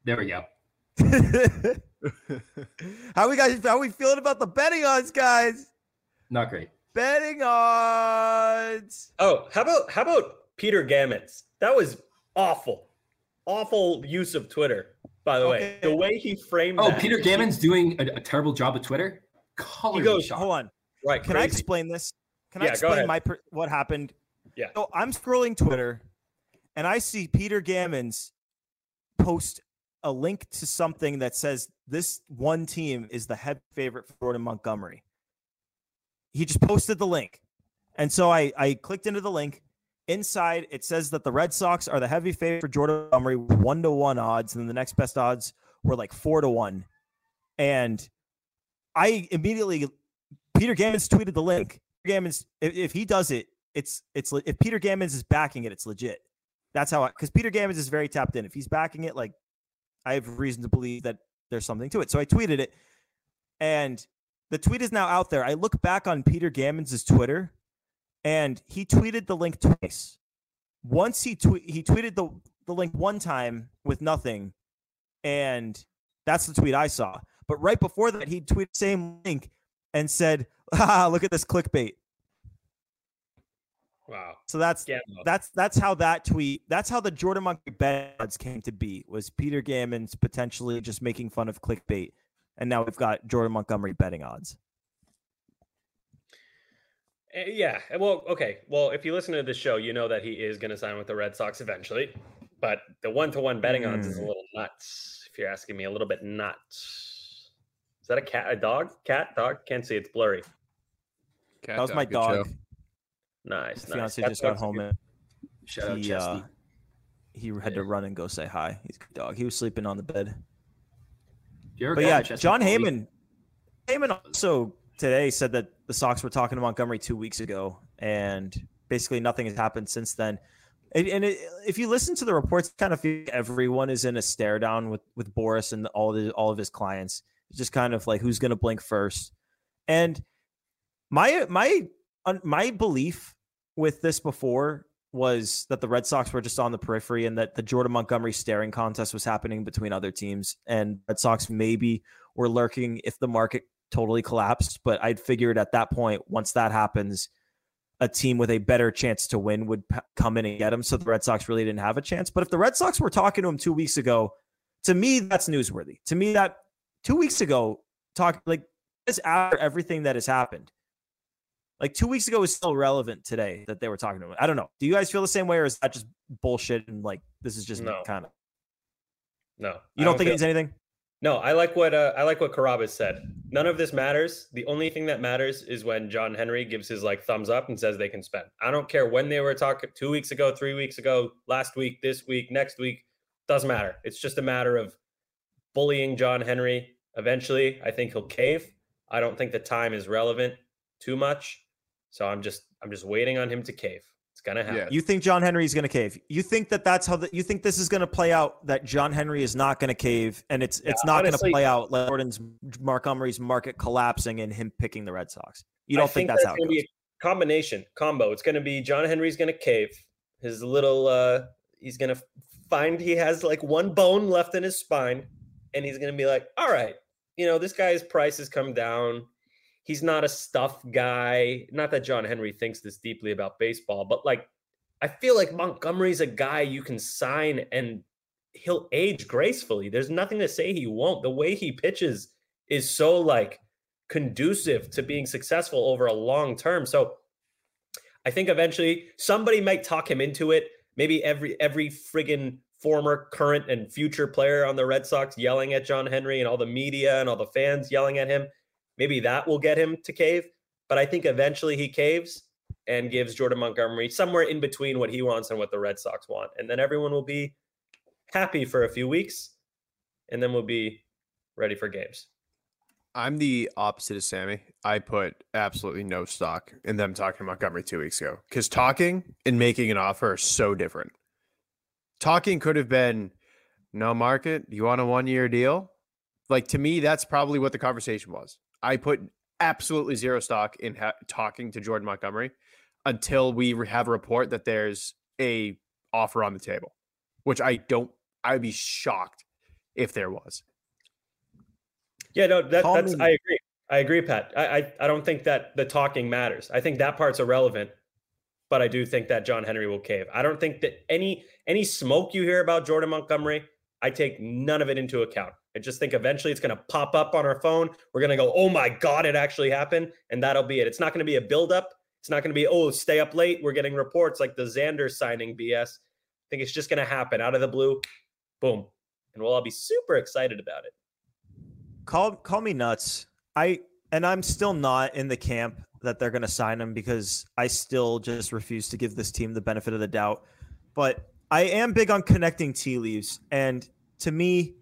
S4: There we go.
S3: how we guys? How we feeling about the betting odds, guys?
S4: Not great.
S3: Betting odds.
S7: Oh, how about how about Peter Gammons? That was awful, awful use of Twitter. By the okay. way, the way he framed.
S4: Oh,
S7: that,
S4: Peter Gammons doing a, a, terrible job of Twitter.
S3: Color he goes, hold on.
S7: Right.
S3: Can crazy. I explain this? Can yeah, I explain my what happened?
S7: Yeah.
S3: So I'm scrolling Twitter, and I see Peter Gammons post a link to something that says this one team is the head favorite for Jordan Montgomery. He just posted the link. And so I, I clicked into the link Inside, it says that the Red Sox are the heavy favorite for Jordan Montgomery, one to one odds, and then the next best odds were like four to one. And I immediately, Peter Gammons tweeted the link. Gammons, if, if he does it, it's it's if Peter Gammons is backing it, it's legit. That's how I because Peter Gammons is very tapped in. If he's backing it, like I have reason to believe that there's something to it. So I tweeted it, and the tweet is now out there. I look back on Peter Gammons' Twitter and he tweeted the link twice. Once he tweet he tweeted the the link one time with nothing, and that's the tweet I saw. But right before that, he tweeted the same link and said, "Ah, look at this clickbait."
S7: Wow.
S3: So that's that's that's how that tweet that's how the Jordan Monkey bets came to be was Peter Gammons potentially just making fun of clickbait, and now we've got Jordan Montgomery betting odds.
S7: Eh, yeah. Well, okay. Well, if you listen to the show, you know that he is going to sign with the Red Sox eventually. but the one-to-one betting odds is a hmm. little nuts. If you're asking me, a little bit nuts. Is that a cat? A dog? Cat? Dog? Can't see. It's blurry.
S3: Cat that was my dog.
S7: Show. Nice.
S3: My nice. just got home and Shout he, out uh, he had to run and go say hi. He's a good dog. He was sleeping on the bed. But yeah, Jon Heyman. Heyman also today said that the Sox were talking to Montgomery two weeks ago, and basically nothing has happened since then. And, and it, if you listen to the reports, kind of feel like everyone is in a stare down with with Boras and all the all of his clients. It's just kind of like who's going to blink first. And my my my belief with this before was that the Red Sox were just on the periphery and that the Jordan Montgomery staring contest was happening between other teams and Red Sox maybe were lurking if the market totally collapsed. But I'd figured at that point, once that happens, a team with a better chance to win would p- come in and get him. So the Red Sox really didn't have a chance. But if the Red Sox were talking to him two weeks ago, to me, that's newsworthy. To me, that two weeks ago, talk like this after everything that has happened. Like two weeks ago is still relevant today that they were talking to him. I don't know. Do you guys feel the same way, or is that just bullshit and like this is just no. kind of?
S7: No,
S3: you don't, don't think feel- it's anything.
S7: No, I like what uh, I like what Carrabis said. None of this matters. The only thing that matters is when John Henry gives his like thumbs up and says they can spend. I don't care when they were talking two weeks ago, three weeks ago, last week, this week, next week. Doesn't matter. It's just a matter of bullying John Henry. Eventually, I think he'll cave. I don't think the time is relevant too much. So I'm just I'm just waiting on him to cave It's gonna happen. Yeah.
S3: You think John Henry is gonna cave? You think that that's how the, you think this is gonna play out? That John Henry is not gonna cave, and it's yeah, it's not honestly, gonna play out like Jordan's Montgomery's market collapsing and him picking the Red Sox. You don't I think, think that's, that's how it goes?
S7: combination combo. It's gonna be John Henry's gonna cave. His little uh he's gonna find he has like one bone left in his spine, and he's gonna be like, all right, you know this guy's price has come down he's not a stuff guy. Not that John Henry thinks this deeply about baseball, but like I feel like Montgomery's a guy you can sign and he'll age gracefully. There's nothing to say he won't. The way he pitches is so like conducive to being successful over a long term. So I think eventually somebody might talk him into it. Maybe every every friggin' former, current, and future player on the Red Sox yelling at John Henry and all the media and all the fans yelling at him. Maybe that will get him to cave. But I think eventually he caves and gives Jordan Montgomery somewhere in between what he wants and what the Red Sox want. And then everyone will be happy for a few weeks and then we'll be ready for games.
S8: I'm the opposite of Sammy. I put absolutely no stock in them talking to Montgomery two weeks ago because talking and making an offer are so different. Talking could have been, no market, you want a one year deal? Like to me, that's probably what the conversation was. I put absolutely zero stock in ha- talking to Jordan Montgomery until we have a report that there's a offer on the table, which I don't. I'd be shocked if there was.
S7: Yeah, no, that, that's. I agree. I agree, Pat. I, I I don't think that the talking matters. I think that part's irrelevant, but I do think that John Henry will cave. I don't think that any any smoke you hear about Jordan Montgomery, I take none of it into account. I just think eventually it's going to pop up on our phone. We're going to go, oh my God, it actually happened. And that'll be it. It's not going to be a buildup. It's not going to be, oh, stay up late. We're getting reports like the Xander signing BS. I think it's just going to happen out of the blue. Boom. And we'll all be super excited about it.
S3: Call call me nuts. I and I'm still not in the camp that they're going to sign him because I still just refuse to give this team the benefit of the doubt. But I am big on connecting tea leaves and to me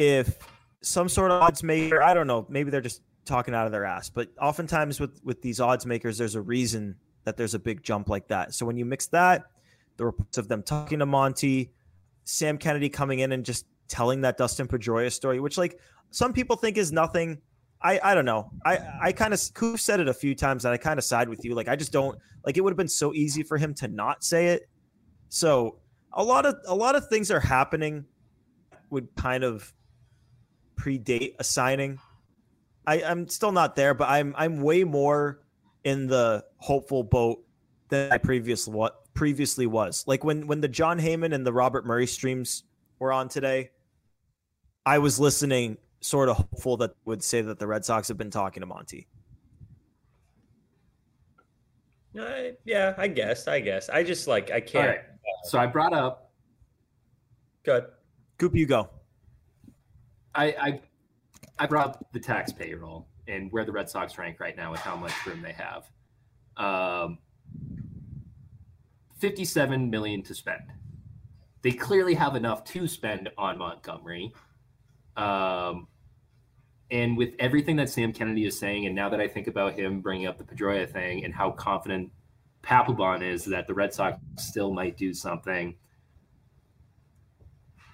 S3: if some sort of odds maker, I don't know, maybe they're just talking out of their ass, but oftentimes with with these odds makers, there's a reason that there's a big jump like that. So when you mix that, the reports of them talking to Monty, Sam Kennedy coming in and just telling that Dustin Pedroia story, which like some people think is nothing. I, I don't know. I, I kind of Coop said it a few times and I kind of side with you. Like I just don't like it would have been so easy for him to not say it. So a lot of a lot of things are happening would kind of predate a signing. I, I'm still not there, but I'm I'm way more in the hopeful boat than I previously what previously was. Like when when the Jon Heyman and the Robert Murray streams were on today, I was listening sort of hopeful that would say that the Red Sox have been talking to Monty.
S7: Uh, yeah, I guess. I guess. I just like I can't. Right.
S4: So I brought up
S7: Good.
S3: Coop, you go.
S4: I, I I brought the tax payroll and where the Red Sox rank right now with how much room they have. Um, 57 million to spend. They clearly have enough to spend on Montgomery. Um, and with everything that Sam Kennedy is saying, and now that I think about him bringing up the Pedroia thing and how confident Papelbon is that the Red Sox still might do something.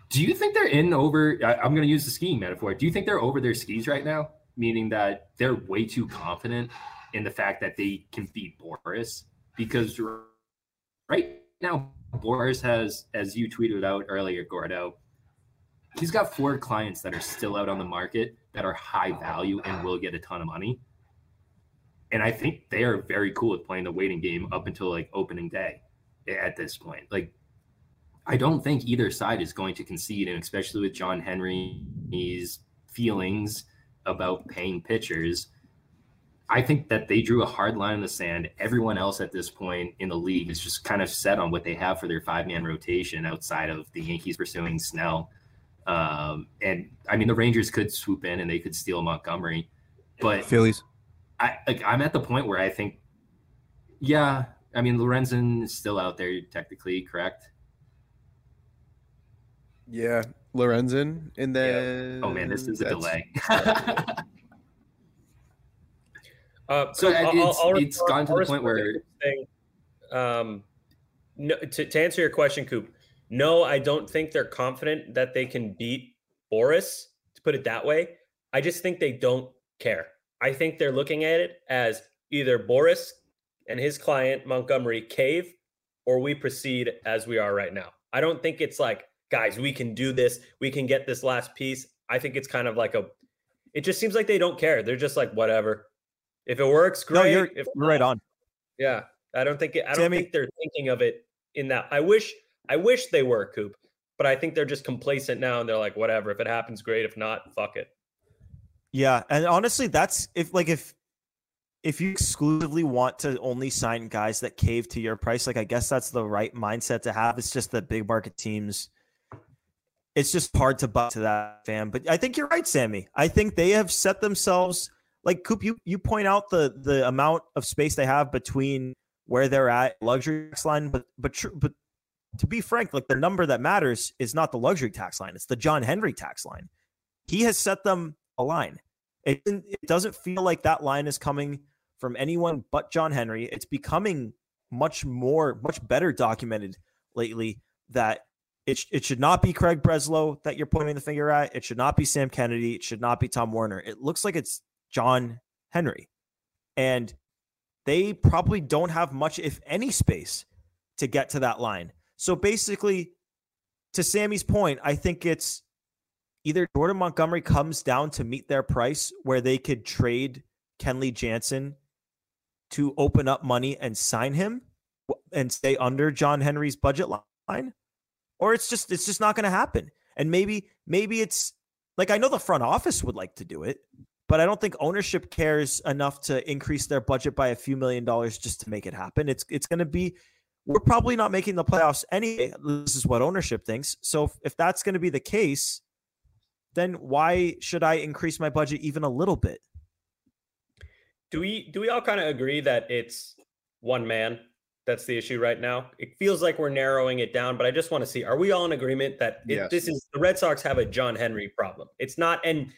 S4: Do you think they're in over? I, am going to use the skiing metaphor. Do you think they're over their skis right now? Meaning that they're way too confident in the fact that they can beat Boras Because right now, Boras has, as you tweeted out earlier, Gordo, he's got four clients that are still out on the market that are high value and will get a ton of money. And I think they are very cool with playing the waiting game up until like opening day at this point. Like, I don't think either side is going to concede, and especially with John Henry's feelings about paying pitchers. I think that they drew a hard line in the sand. Everyone else at this point in the league is just kind of set on what they have for their five man rotation outside of the Yankees pursuing Snell. Um, and I mean, the Rangers could swoop in and they could steal Montgomery, but
S8: Phillies.
S4: I like I'm at the point where I think, yeah, I mean Lorenzen is still out there technically, correct?
S8: Yeah, Lorenzen, and then
S4: yeah. oh man, this is a delay.
S7: uh,
S4: so I'll, it's, I'll, it's I'll, gone to the point where.
S7: Thing, um, no, to, to answer your question, Coop, no, I don't think they're confident that they can beat Boras. to put it that way. I just think they don't care. I think they're looking at it as either Boras and his client, Montgomery, cave, or we proceed as we are right now. I don't think it's like, guys, we can do this. We can get this last piece. I think it's kind of like a, it just seems like they don't care. They're just like, whatever. If it works, great. No,
S3: you're,
S7: if
S3: you're right on.
S7: Yeah. I don't think it, I don't Sammy, think they're thinking of it in that. I wish I wish they were Coop, but I think they're just complacent now and they're like, whatever. If it happens, great. If not, fuck it.
S3: Yeah, and honestly, that's if like if if you exclusively want to only sign guys that cave to your price, like I guess that's the right mindset to have. It's just that big market teams. It's just hard to butt to that fan, but I think you're right, Sammy. I think they have set themselves like Coop. You you point out the the amount of space they have between where they're at luxury tax line, but but tr- but to be frank, like the number that matters is not the luxury tax line; it's the John Henry tax line. He has set them a line. It, it doesn't feel like that line is coming from anyone but John Henry. It's becoming much more, much better documented lately that it, it should not be Craig Breslow that you're pointing the finger at. It should not be Sam Kennedy. It should not be Tom Werner. It looks like it's John Henry. And they probably don't have much, if any, space to get to that line. So basically, to Sammy's point, I think it's either Jordan Montgomery comes down to meet their price where they could trade Kenley Jansen to open up money and sign him and stay under John Henry's budget line, or it's just it's just not going to happen. And maybe maybe it's like I know the front office would like to do it, but I don't think ownership cares enough to increase their budget by a few million dollars just to make it happen. It's it's going to be we're probably not making the playoffs anyway. This is what ownership thinks. So if if that's going to be the case, then why should I increase my budget even a little bit?
S7: Do we do we all kind of agree that it's one man that's the issue right now? It feels like we're narrowing it down, but I just want to see are we all in agreement that it, yes. this is the Red Sox have a John Henry problem? It's not and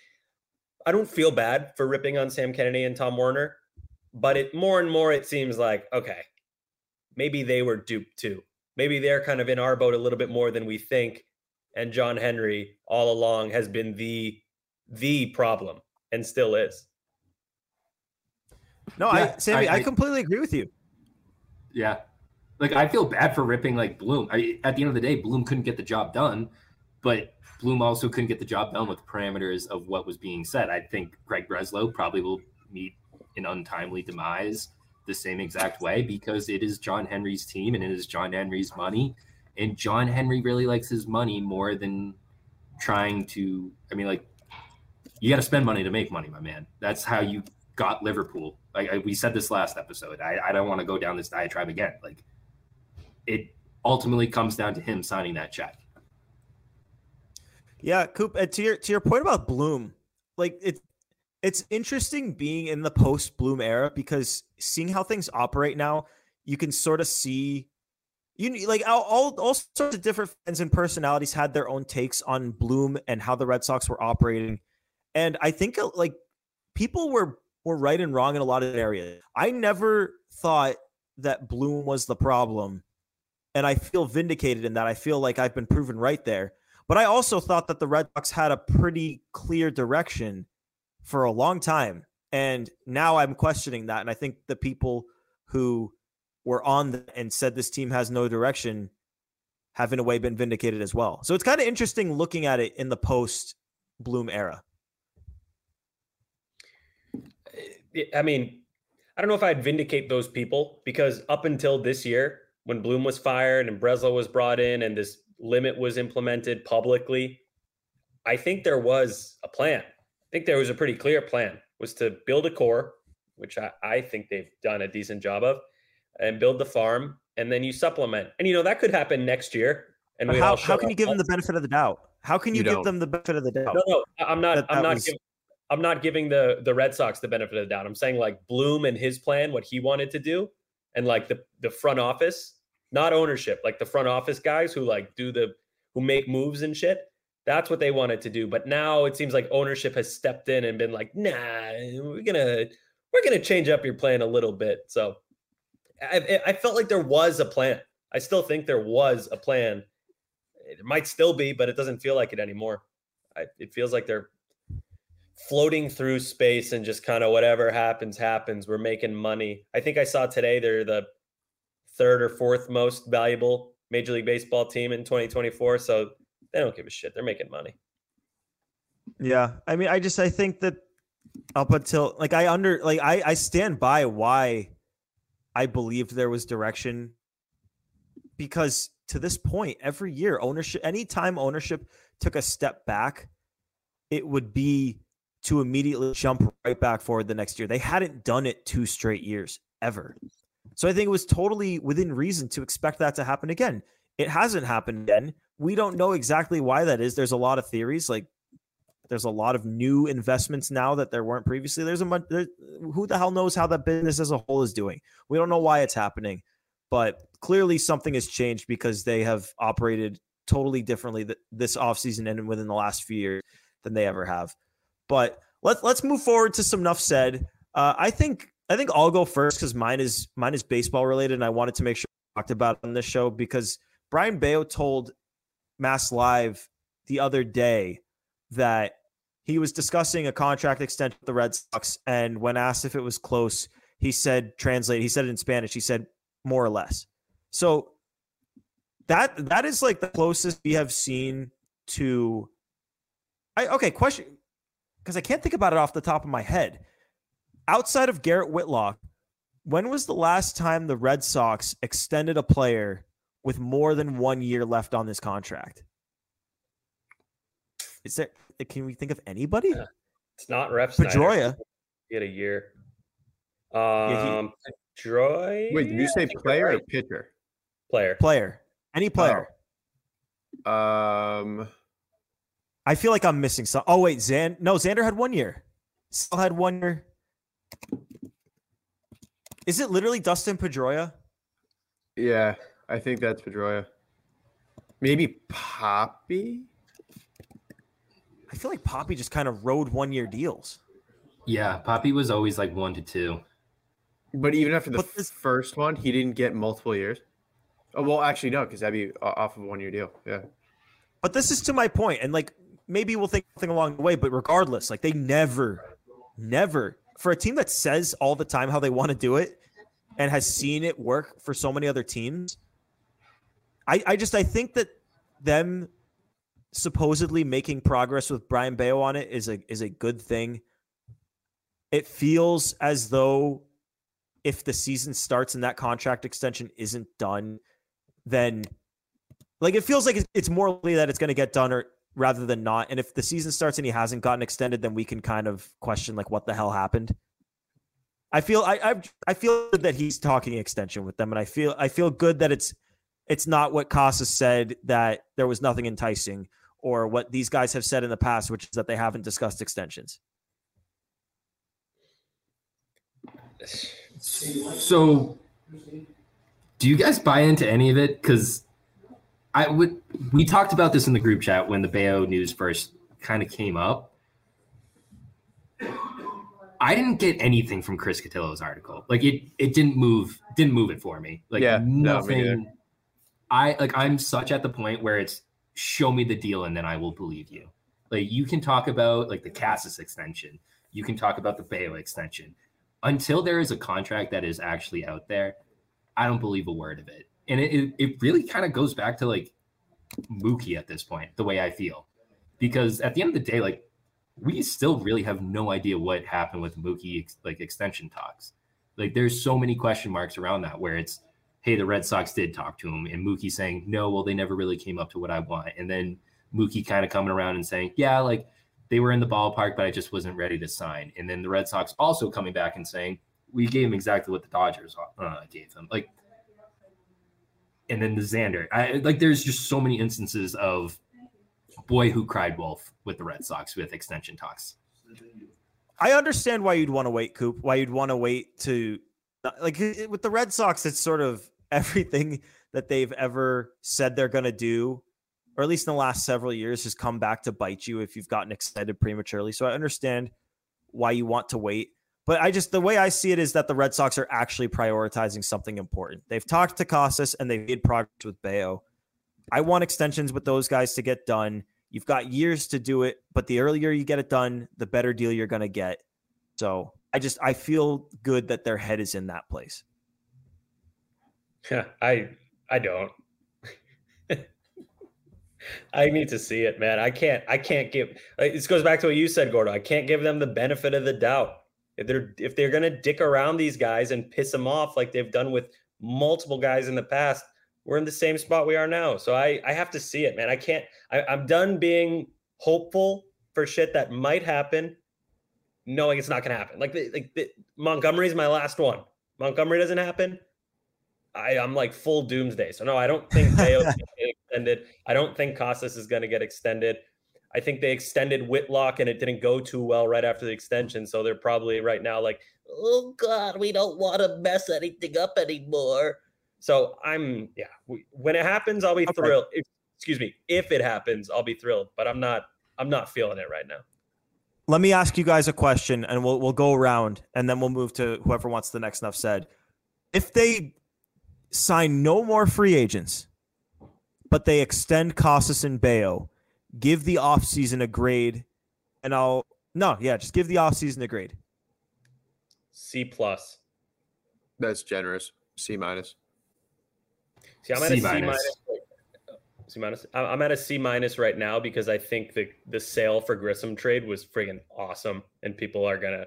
S7: I don't feel bad for ripping on Sam Kennedy and Tom Werner, but it more and more it seems like okay, maybe they were duped too. Maybe they're kind of in our boat a little bit more than we think. And John Henry all along has been the the problem and still is.
S3: No, yeah, I Sammy, I, I, completely agree with you.
S4: Yeah. Like I feel bad for ripping like Bloom. I, at the end of the day, Bloom couldn't get the job done, but Bloom also couldn't get the job done with the parameters of what was being said. I think Craig Breslow probably will meet an untimely demise the same exact way because it is John Henry's team and it is John Henry's money. And John Henry really likes his money more than trying to. I mean, like, you got to spend money to make money, my man. That's how you got Liverpool. Like I, we said this last episode. I, I don't want to go down this diatribe again. Like, it ultimately comes down to him signing that check.
S3: Yeah, Coop. To your to your point about Bloom, like it's it's interesting being in the post Bloom era because seeing how things operate now, you can sort of see you like all, all, sorts of different fans and personalities had their own takes on Bloom and how the Red Sox were operating, and I think like people were were right and wrong in a lot of areas. I never thought that Bloom was the problem, and I feel vindicated in that. I feel like I've been proven right there. But I also thought that the Red Sox had a pretty clear direction for a long time. And now I'm questioning that. And I think the people who were on the, and said this team has no direction have in a way been vindicated as well. So it's kind of interesting looking at it in the post Bloom era.
S7: I mean, I don't know if I'd vindicate those people because up until this year, when Bloom was fired and Breslow was brought in and this limit was implemented publicly, I think there was a plan. I think there was a pretty clear plan was to build a core, which I, I think they've done a decent job of, and build the farm, and then you supplement. And you know that could happen next year. And
S3: how, how can you give them the benefit of the doubt? How can you, you give don't. them the benefit of the doubt?
S7: No, no, I'm not. That, I'm not. Was... Giving, I'm not giving the the Red Sox the benefit of the doubt. I'm saying like Bloom and his plan, what he wanted to do, and like the the front office not ownership, like the front office guys who like do the who make moves and shit. That's what they wanted to do. But now it seems like ownership has stepped in and been like, nah, we're gonna we're gonna change up your plan a little bit. So I, I felt like there was a plan. I still think there was a plan. It might still be, but it doesn't feel like it anymore. I, it feels like they're floating through space and just kind of whatever happens happens. We're making money. I think I saw today they're the third or fourth most valuable Major League Baseball team in 2024. So they don't give a shit. They're making money.
S3: Yeah. I mean, I just, I think that up until like I under, like I, I stand by why I believed there was direction because to this point, every year, ownership, anytime ownership took a step back, it would be to immediately jump right back forward the next year. They hadn't done it two straight years ever. So I think it was totally within reason to expect that to happen again. It hasn't happened again. We don't know exactly why that is. There's a lot of theories. Like there's a lot of new investments now that there weren't previously. There's a. There, who the hell knows how that business as a whole is doing? We don't know why it's happening, but clearly something has changed because they have operated totally differently th- this offseason and within the last few years than they ever have. But let's let's move forward to some enough said. Uh, I think I think I'll go first because mine is mine is baseball related, and I wanted to make sure I talked about on this show because Brayan Bello told Mass Live the other day that he was discussing a contract extension with the Red Sox, and when asked if it was close, he said, "Translate." He said it in Spanish. He said, "More or less." So that that is like the closest we have seen to. I okay question because I can't think about it off the top of my head outside of Garrett Whitlock, when was the last time the Red Sox extended a player with more than one year left on this contract? Is there? Can we think of anybody? Yeah.
S7: It's not Ref
S3: Pedroia.
S7: He had a year. Um, yeah, he, Pedroia.
S8: Wait, did you say player or pitcher?
S7: Player.
S3: Player. Any player.
S8: Oh. Um.
S3: I feel like I'm missing some. Oh wait, Zan. No, Xander had one year. Still had one year. Is it literally Dustin Pedroia?
S8: Yeah, I think that's Pedroia. Maybe Poppy.
S3: I feel like Poppy just kind of rode one year deals.
S4: Yeah, Poppy was always like one to two.
S8: But even after the this, first one, he didn't get multiple years. Oh well, actually no, because that'd be off of a one year deal. Yeah.
S3: But this is to my point, and like maybe we'll think something along the way. But regardless, like they never, never for a team that says all the time how they want to do it and has seen it work for so many other teams. I, I just I think that them supposedly making progress with Brayan Bello on it is a is a good thing. It feels as though if the season starts and that contract extension isn't done, then like it feels like it's more likely that it's going to get done or rather than not. And if the season starts and he hasn't gotten extended, then we can kind of question like what the hell happened. I feel I I, I feel that he's talking extension with them, and I feel I feel good that it's it's not what Casas said that there was nothing enticing, or what these guys have said in the past, which is that they haven't discussed extensions.
S4: So, do you guys buy into any of it? Because I would. We talked about this in the group chat when the Bello news first kind of came up. I didn't get anything from Chris Cotillo's article. Like it, it didn't move, didn't move it for me. Like yeah, nothing. No, I like. I'm such at the point where it's show me the deal and then I will believe you. Like you can talk about like the Casas extension, you can talk about the Bello extension. Until there is a contract that is actually out there, I don't believe a word of it. And it, it, really kind of goes back to like Mookie at this point, the way I feel. Because at the end of the day, like we still really have no idea what happened with Mookie like extension talks. Like there's so many question marks around that where it's hey, the Red Sox did talk to him, and Mookie saying, no, well, they never really came up to what I want. And then Mookie kind of coming around and saying, yeah, like they were in the ballpark, but I just wasn't ready to sign. And then the Red Sox also coming back and saying, we gave him exactly what the Dodgers uh, gave him. Like, and then the Xander, I, like, there's just so many instances of boy who cried wolf with the Red Sox with extension talks.
S3: I understand why you'd want to wait, Coop. Why you'd want to wait to like with the Red Sox, it's sort of everything that they've ever said they're going to do, or at least in the last several years, has come back to bite you if you've gotten excited prematurely. So I understand why you want to wait. But I just, the way I see it is that the Red Sox are actually prioritizing something important. They've talked to Casas and they've made progress with Bello. I want extensions with those guys to get done. You've got years to do it, but the earlier you get it done, the better deal you're going to get. So I just I feel good that their head is in that place.
S7: Yeah, I I don't. I need to see it, man. I can't. I can't give. Uh, this goes back to what you said, Gordo. I can't give them the benefit of the doubt. If they're if they're gonna dick around these guys and piss them off like they've done with multiple guys in the past, we're in the same spot we are now. So I I have to see it, man. I can't. I, I'm done being hopeful for shit that might happen knowing it's not going to happen. Like, the, like the, Montgomery's my last one. Montgomery doesn't happen. I, I'm like full doomsday. So no, I don't think Bello's going to get extended. I don't think Casas is going to get extended. I think they extended Whitlock and it didn't go too well right after the extension. So they're probably right now like, oh God, we don't want to mess anything up anymore. So I'm yeah. We, when it happens, I'll be okay. thrilled. If, excuse me, if it happens, I'll be thrilled. But I'm not. I'm not feeling it right now
S3: let me ask you guys a question and we'll we'll go around and then we'll move to whoever wants the next enough said. If they sign no more free agents, but they extend Casas and Bello, give the offseason a grade, and I'll no, yeah, just give the offseason a grade.
S7: C plus.
S8: That's generous. C minus.
S7: See, I'm at C a C minus. C minus. I'm at a C minus right now because I think the the Sale for Grissom trade was friggin' awesome, and people are gonna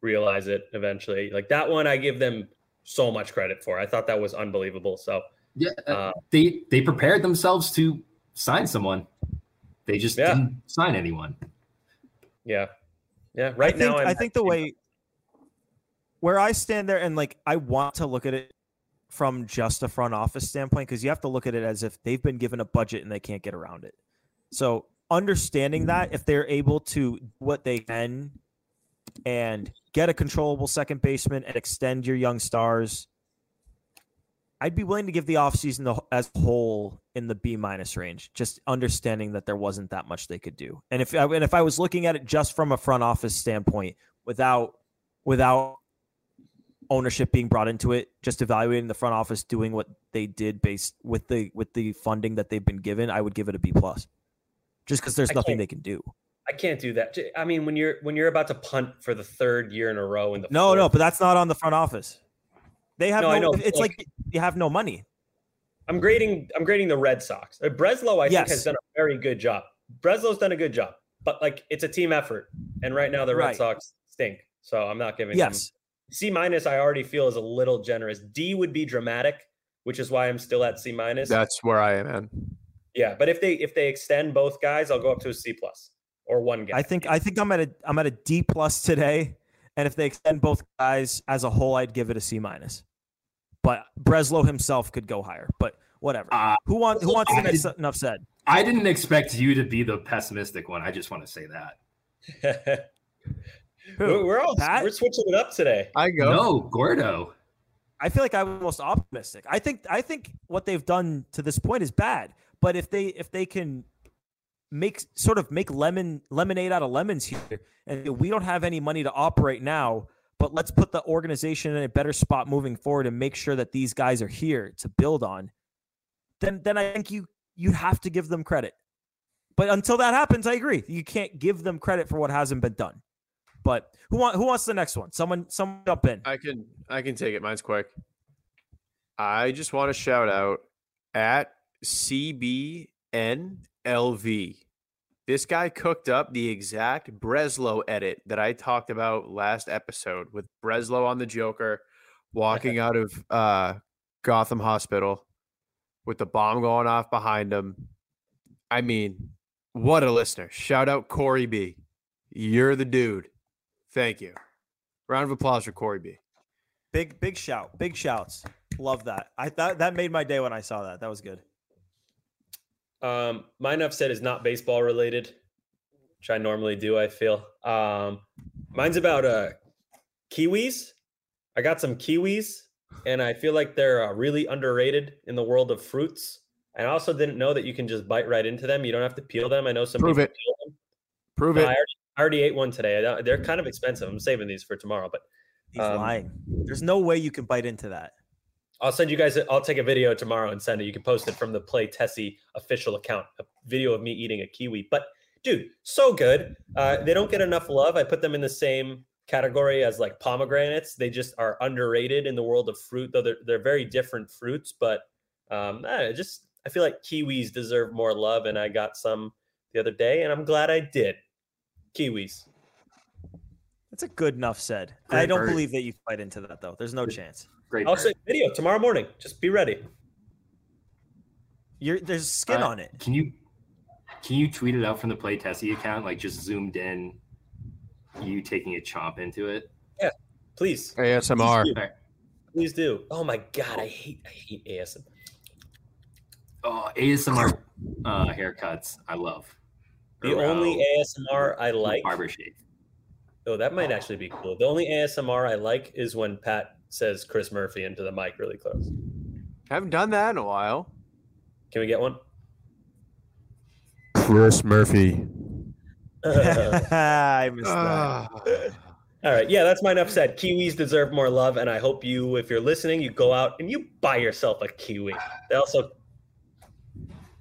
S7: realize it eventually. Like that one, I give them so much credit for. I thought that was unbelievable. So
S4: yeah, uh, uh they they prepared themselves to sign someone. They just yeah. didn't sign anyone.
S7: Yeah, yeah. Right
S3: I
S7: now,
S3: think, I think the way where I stand there and like I want to look at it from just a front office standpoint because you have to look at it as if they've been given a budget and they can't get around it. So understanding that if they're able to what they can and get a controllable second baseman and extend your young stars, I'd be willing to give the offseason as a whole in the B minus range, just understanding that there wasn't that much they could do. And if and if I was looking at it just from a front office standpoint without without ownership being brought into it, just evaluating the front office doing what they did based with the with the funding that they've been given, I would give it a B plus. Just because there's I nothing they can do.
S7: I can't do that. I mean, when you're when you're about to punt for the third year in a row in the
S3: no, fourth, no, but that's not on the front office. They have no. no it's like, like you have no money.
S7: I'm grading. I'm grading the Red Sox. Uh, Breslow, I yes. think, has done a very good job. Breslow's done a good job, but like it's a team effort, and right now the Red right. Sox stink. So I'm not giving.
S3: Yes,
S7: C minus, I already feel is a little generous. D would be dramatic, which is why I'm still at C minus.
S8: That's where I am. Man.
S7: Yeah, but if they if they extend both guys, I'll go up to a C plus or one guy.
S3: I think I think I'm at a I'm at a D plus today, and if they extend both guys as a whole, I'd give it a C minus. But Breslow himself could go higher, but whatever. Uh, who wants who wants to get enough said?
S4: I didn't expect you to be the pessimistic one. I just want to say that.
S7: we're, we're all Pat? we're switching it up today.
S8: I go.
S4: No, Gordo.
S3: I feel like I was most optimistic. I think I think what they've done to this point is bad. But if they if they can make sort of make lemon lemonade out of lemons here, and we don't have any money to operate now, but let's put the organization in a better spot moving forward and make sure that these guys are here to build on. Then then I think you you have to give them credit. But until that happens, I agree. You can't give them credit for what hasn't been done. But who want who wants the next one? Someone someone jump in.
S8: I can I can take it. Mine's quick. I just want to shout out at CBNLV. This guy cooked up the exact Breslow edit that I talked about last episode with Breslow on the Joker walking out of uh, Gotham Hospital with the bomb going off behind him. I mean, what a listener. Shout out Corey B. You're the dude. Thank you. Round of applause for Corey B.
S3: Big, big shout. Big shouts. Love that. I thought that made my day when I saw that. That was good.
S7: Um, my enough said is not baseball related, which I normally do, I feel. Um, mine's about uh kiwis. I got some kiwis, and I feel like they're uh, really underrated in the world of fruits. And I also didn't know that you can just bite right into them. You don't have to peel them. I know some
S8: Prove
S7: people
S8: it. Prove no, it.
S7: I already, I already ate one today. They're kind of expensive. I'm saving these for tomorrow, but
S3: he's um, lying. There's no way you can bite into that.
S7: I'll send you guys. I'll take a video tomorrow and send it. You can post it from the Play Tessie official account. A video of me eating a kiwi. But dude, so good. Uh, they don't get enough love. I put them in the same category as like pomegranates. They just are underrated in the world of fruit, though they're they're very different fruits. But um, I just I feel like kiwis deserve more love, and I got some the other day, and I'm glad I did. Kiwis.
S3: That's a good enough said. Great I don't bird. believe that you fight into that though. There's no chance.
S7: Great. I'll say video tomorrow morning. Just be ready.
S3: You're, there's skin uh, on it.
S4: Can you can you tweet it out from the Play Tessie account? Like just zoomed in, you taking a chomp into it.
S7: Yeah, please.
S8: ASMR.
S7: Please do. Please do. Oh my god, I hate I hate ASMR.
S4: Oh, ASMR uh, haircuts. I love.
S7: The only ASMR I like
S4: barber shave.
S7: Oh, that might actually be cool. The only ASMR I like is when Pat says Chris Murphy into the mic really close.
S8: I haven't done that in a while.
S7: Can we get one?
S8: Chris Murphy.
S3: I missed that.
S7: All right. Yeah, that's my upset. Kiwis deserve more love. And I hope you, if you're listening, you go out and you buy yourself a kiwi. They also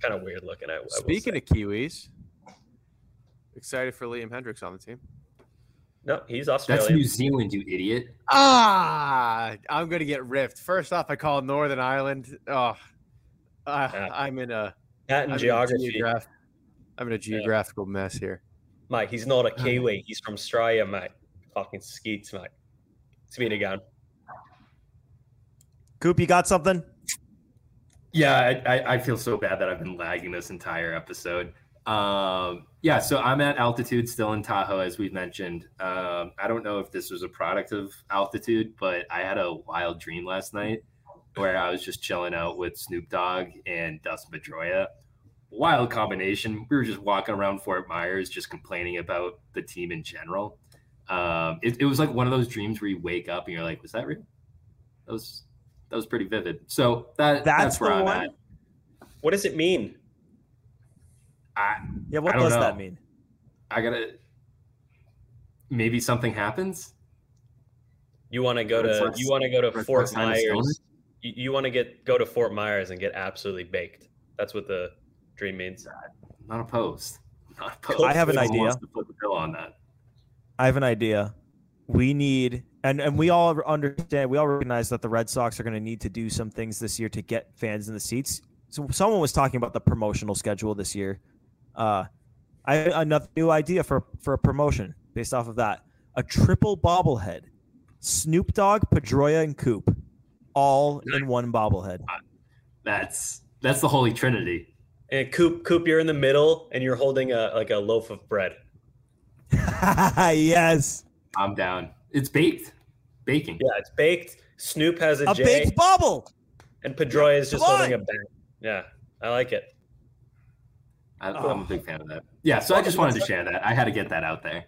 S7: kind of weird looking. I, I
S8: Speaking of kiwis, excited for Liam Hendriks on the team.
S7: No, he's Australian.
S4: That's New Zealand, you idiot.
S8: Ah, I'm gonna get ripped. First off, I call Northern Ireland. Oh, uh, yeah. I'm in a
S7: Latin geography.
S8: In geograph- I'm in a geographical yeah. mess here.
S7: Mate, he's not a Kiwi. He's from Australia, mate. Fucking skeets, mate. Speed again.
S3: Coop, you got something?
S4: Yeah, I, I, feel so bad that I've been lagging this entire episode. Um, yeah, so I'm at altitude still in Tahoe, as we've mentioned. Um, I don't know if this was a product of altitude, but I had a wild dream last night where I was just chilling out with Snoop Dogg and Dustin Pedroia. Wild combination. We were just walking around Fort Myers, just complaining about the team in general. Um, it, it was like one of those dreams where you wake up and you're like, "Was that real?" That was that was pretty vivid. So that that's, that's where I'm one? at.
S7: What does it mean?
S4: I,
S3: yeah, what does know. that mean?
S4: I gotta. Maybe something happens.
S7: You want to go to you want to go to Fort Myers. You, you want to get go to Fort Myers and get absolutely baked. That's what the dream means.
S4: Not opposed. Not opposed.
S3: I have an idea.
S4: put the bill on that.
S3: I have an idea. We need and and we all understand. We all recognize that the Red Sox are going to need to do some things this year to get fans in the seats. So someone was talking about the promotional schedule this year. Uh, I have another new idea for for a promotion based off of that: a triple bobblehead, Snoop Dogg, Pedroia, and Coop, all in one bobblehead.
S4: That's that's the holy trinity.
S7: And Coop, Coop, you're in the middle, and you're holding a like a loaf of bread.
S3: yes,
S4: I'm down. It's baked, baking.
S7: Yeah, it's baked. Snoop has a,
S3: a
S7: J,
S3: baked bubble,
S7: and Pedroia is just holding a bag. Yeah, I like it.
S4: I, am a big fan of that. Yeah, so I just wanted to share that. I had to get that out there.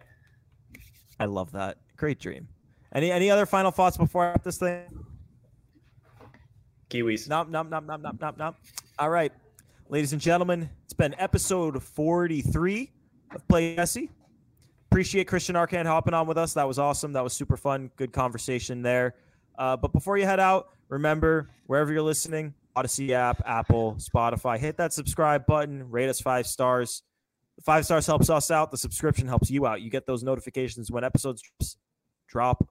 S3: I love that. Great dream. Any any other final thoughts before I wrap this thing?
S7: Kiwis.
S3: Nope, nope, nope, nope, nope, nope, nope. All right, ladies and gentlemen, it's been episode 43 of Play Tessie. Appreciate Christian Arcand hopping on with us. That was awesome. That was super fun. Good conversation there. Uh, but before you head out, remember wherever you're listening, Audacy app, Apple, Spotify, hit that subscribe button, rate us five stars. Five stars helps us out. The subscription helps you out. You get those notifications when episodes drop,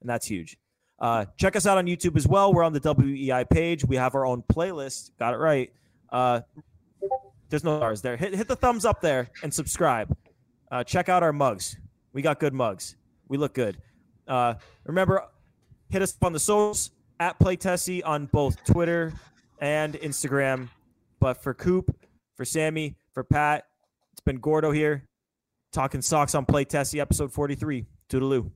S3: and that's huge. Uh, check us out on YouTube as well. We're on the WEEI page. We have our own playlist. Got it right. Uh, there's no stars there. Hit, hit the thumbs up there and subscribe. Uh, check out our mugs. We got good mugs. We look good. Uh, remember, hit us up on the socials at Playtessie on both Twitter and Instagram. But for Coop, for Sammy, for Pat, it's been Gordo here talking Sox on Play Tessie, episode 43. Toodaloo.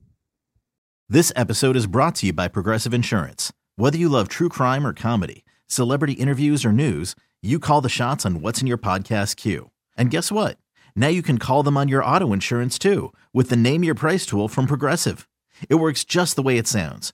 S9: This episode is brought to you by Progressive Insurance. Whether you love true crime or comedy, celebrity interviews or news, you call the shots on what's in your podcast queue. And guess what? Now you can call them on your auto insurance too with the Name Your Price tool from Progressive. It works just the way it sounds.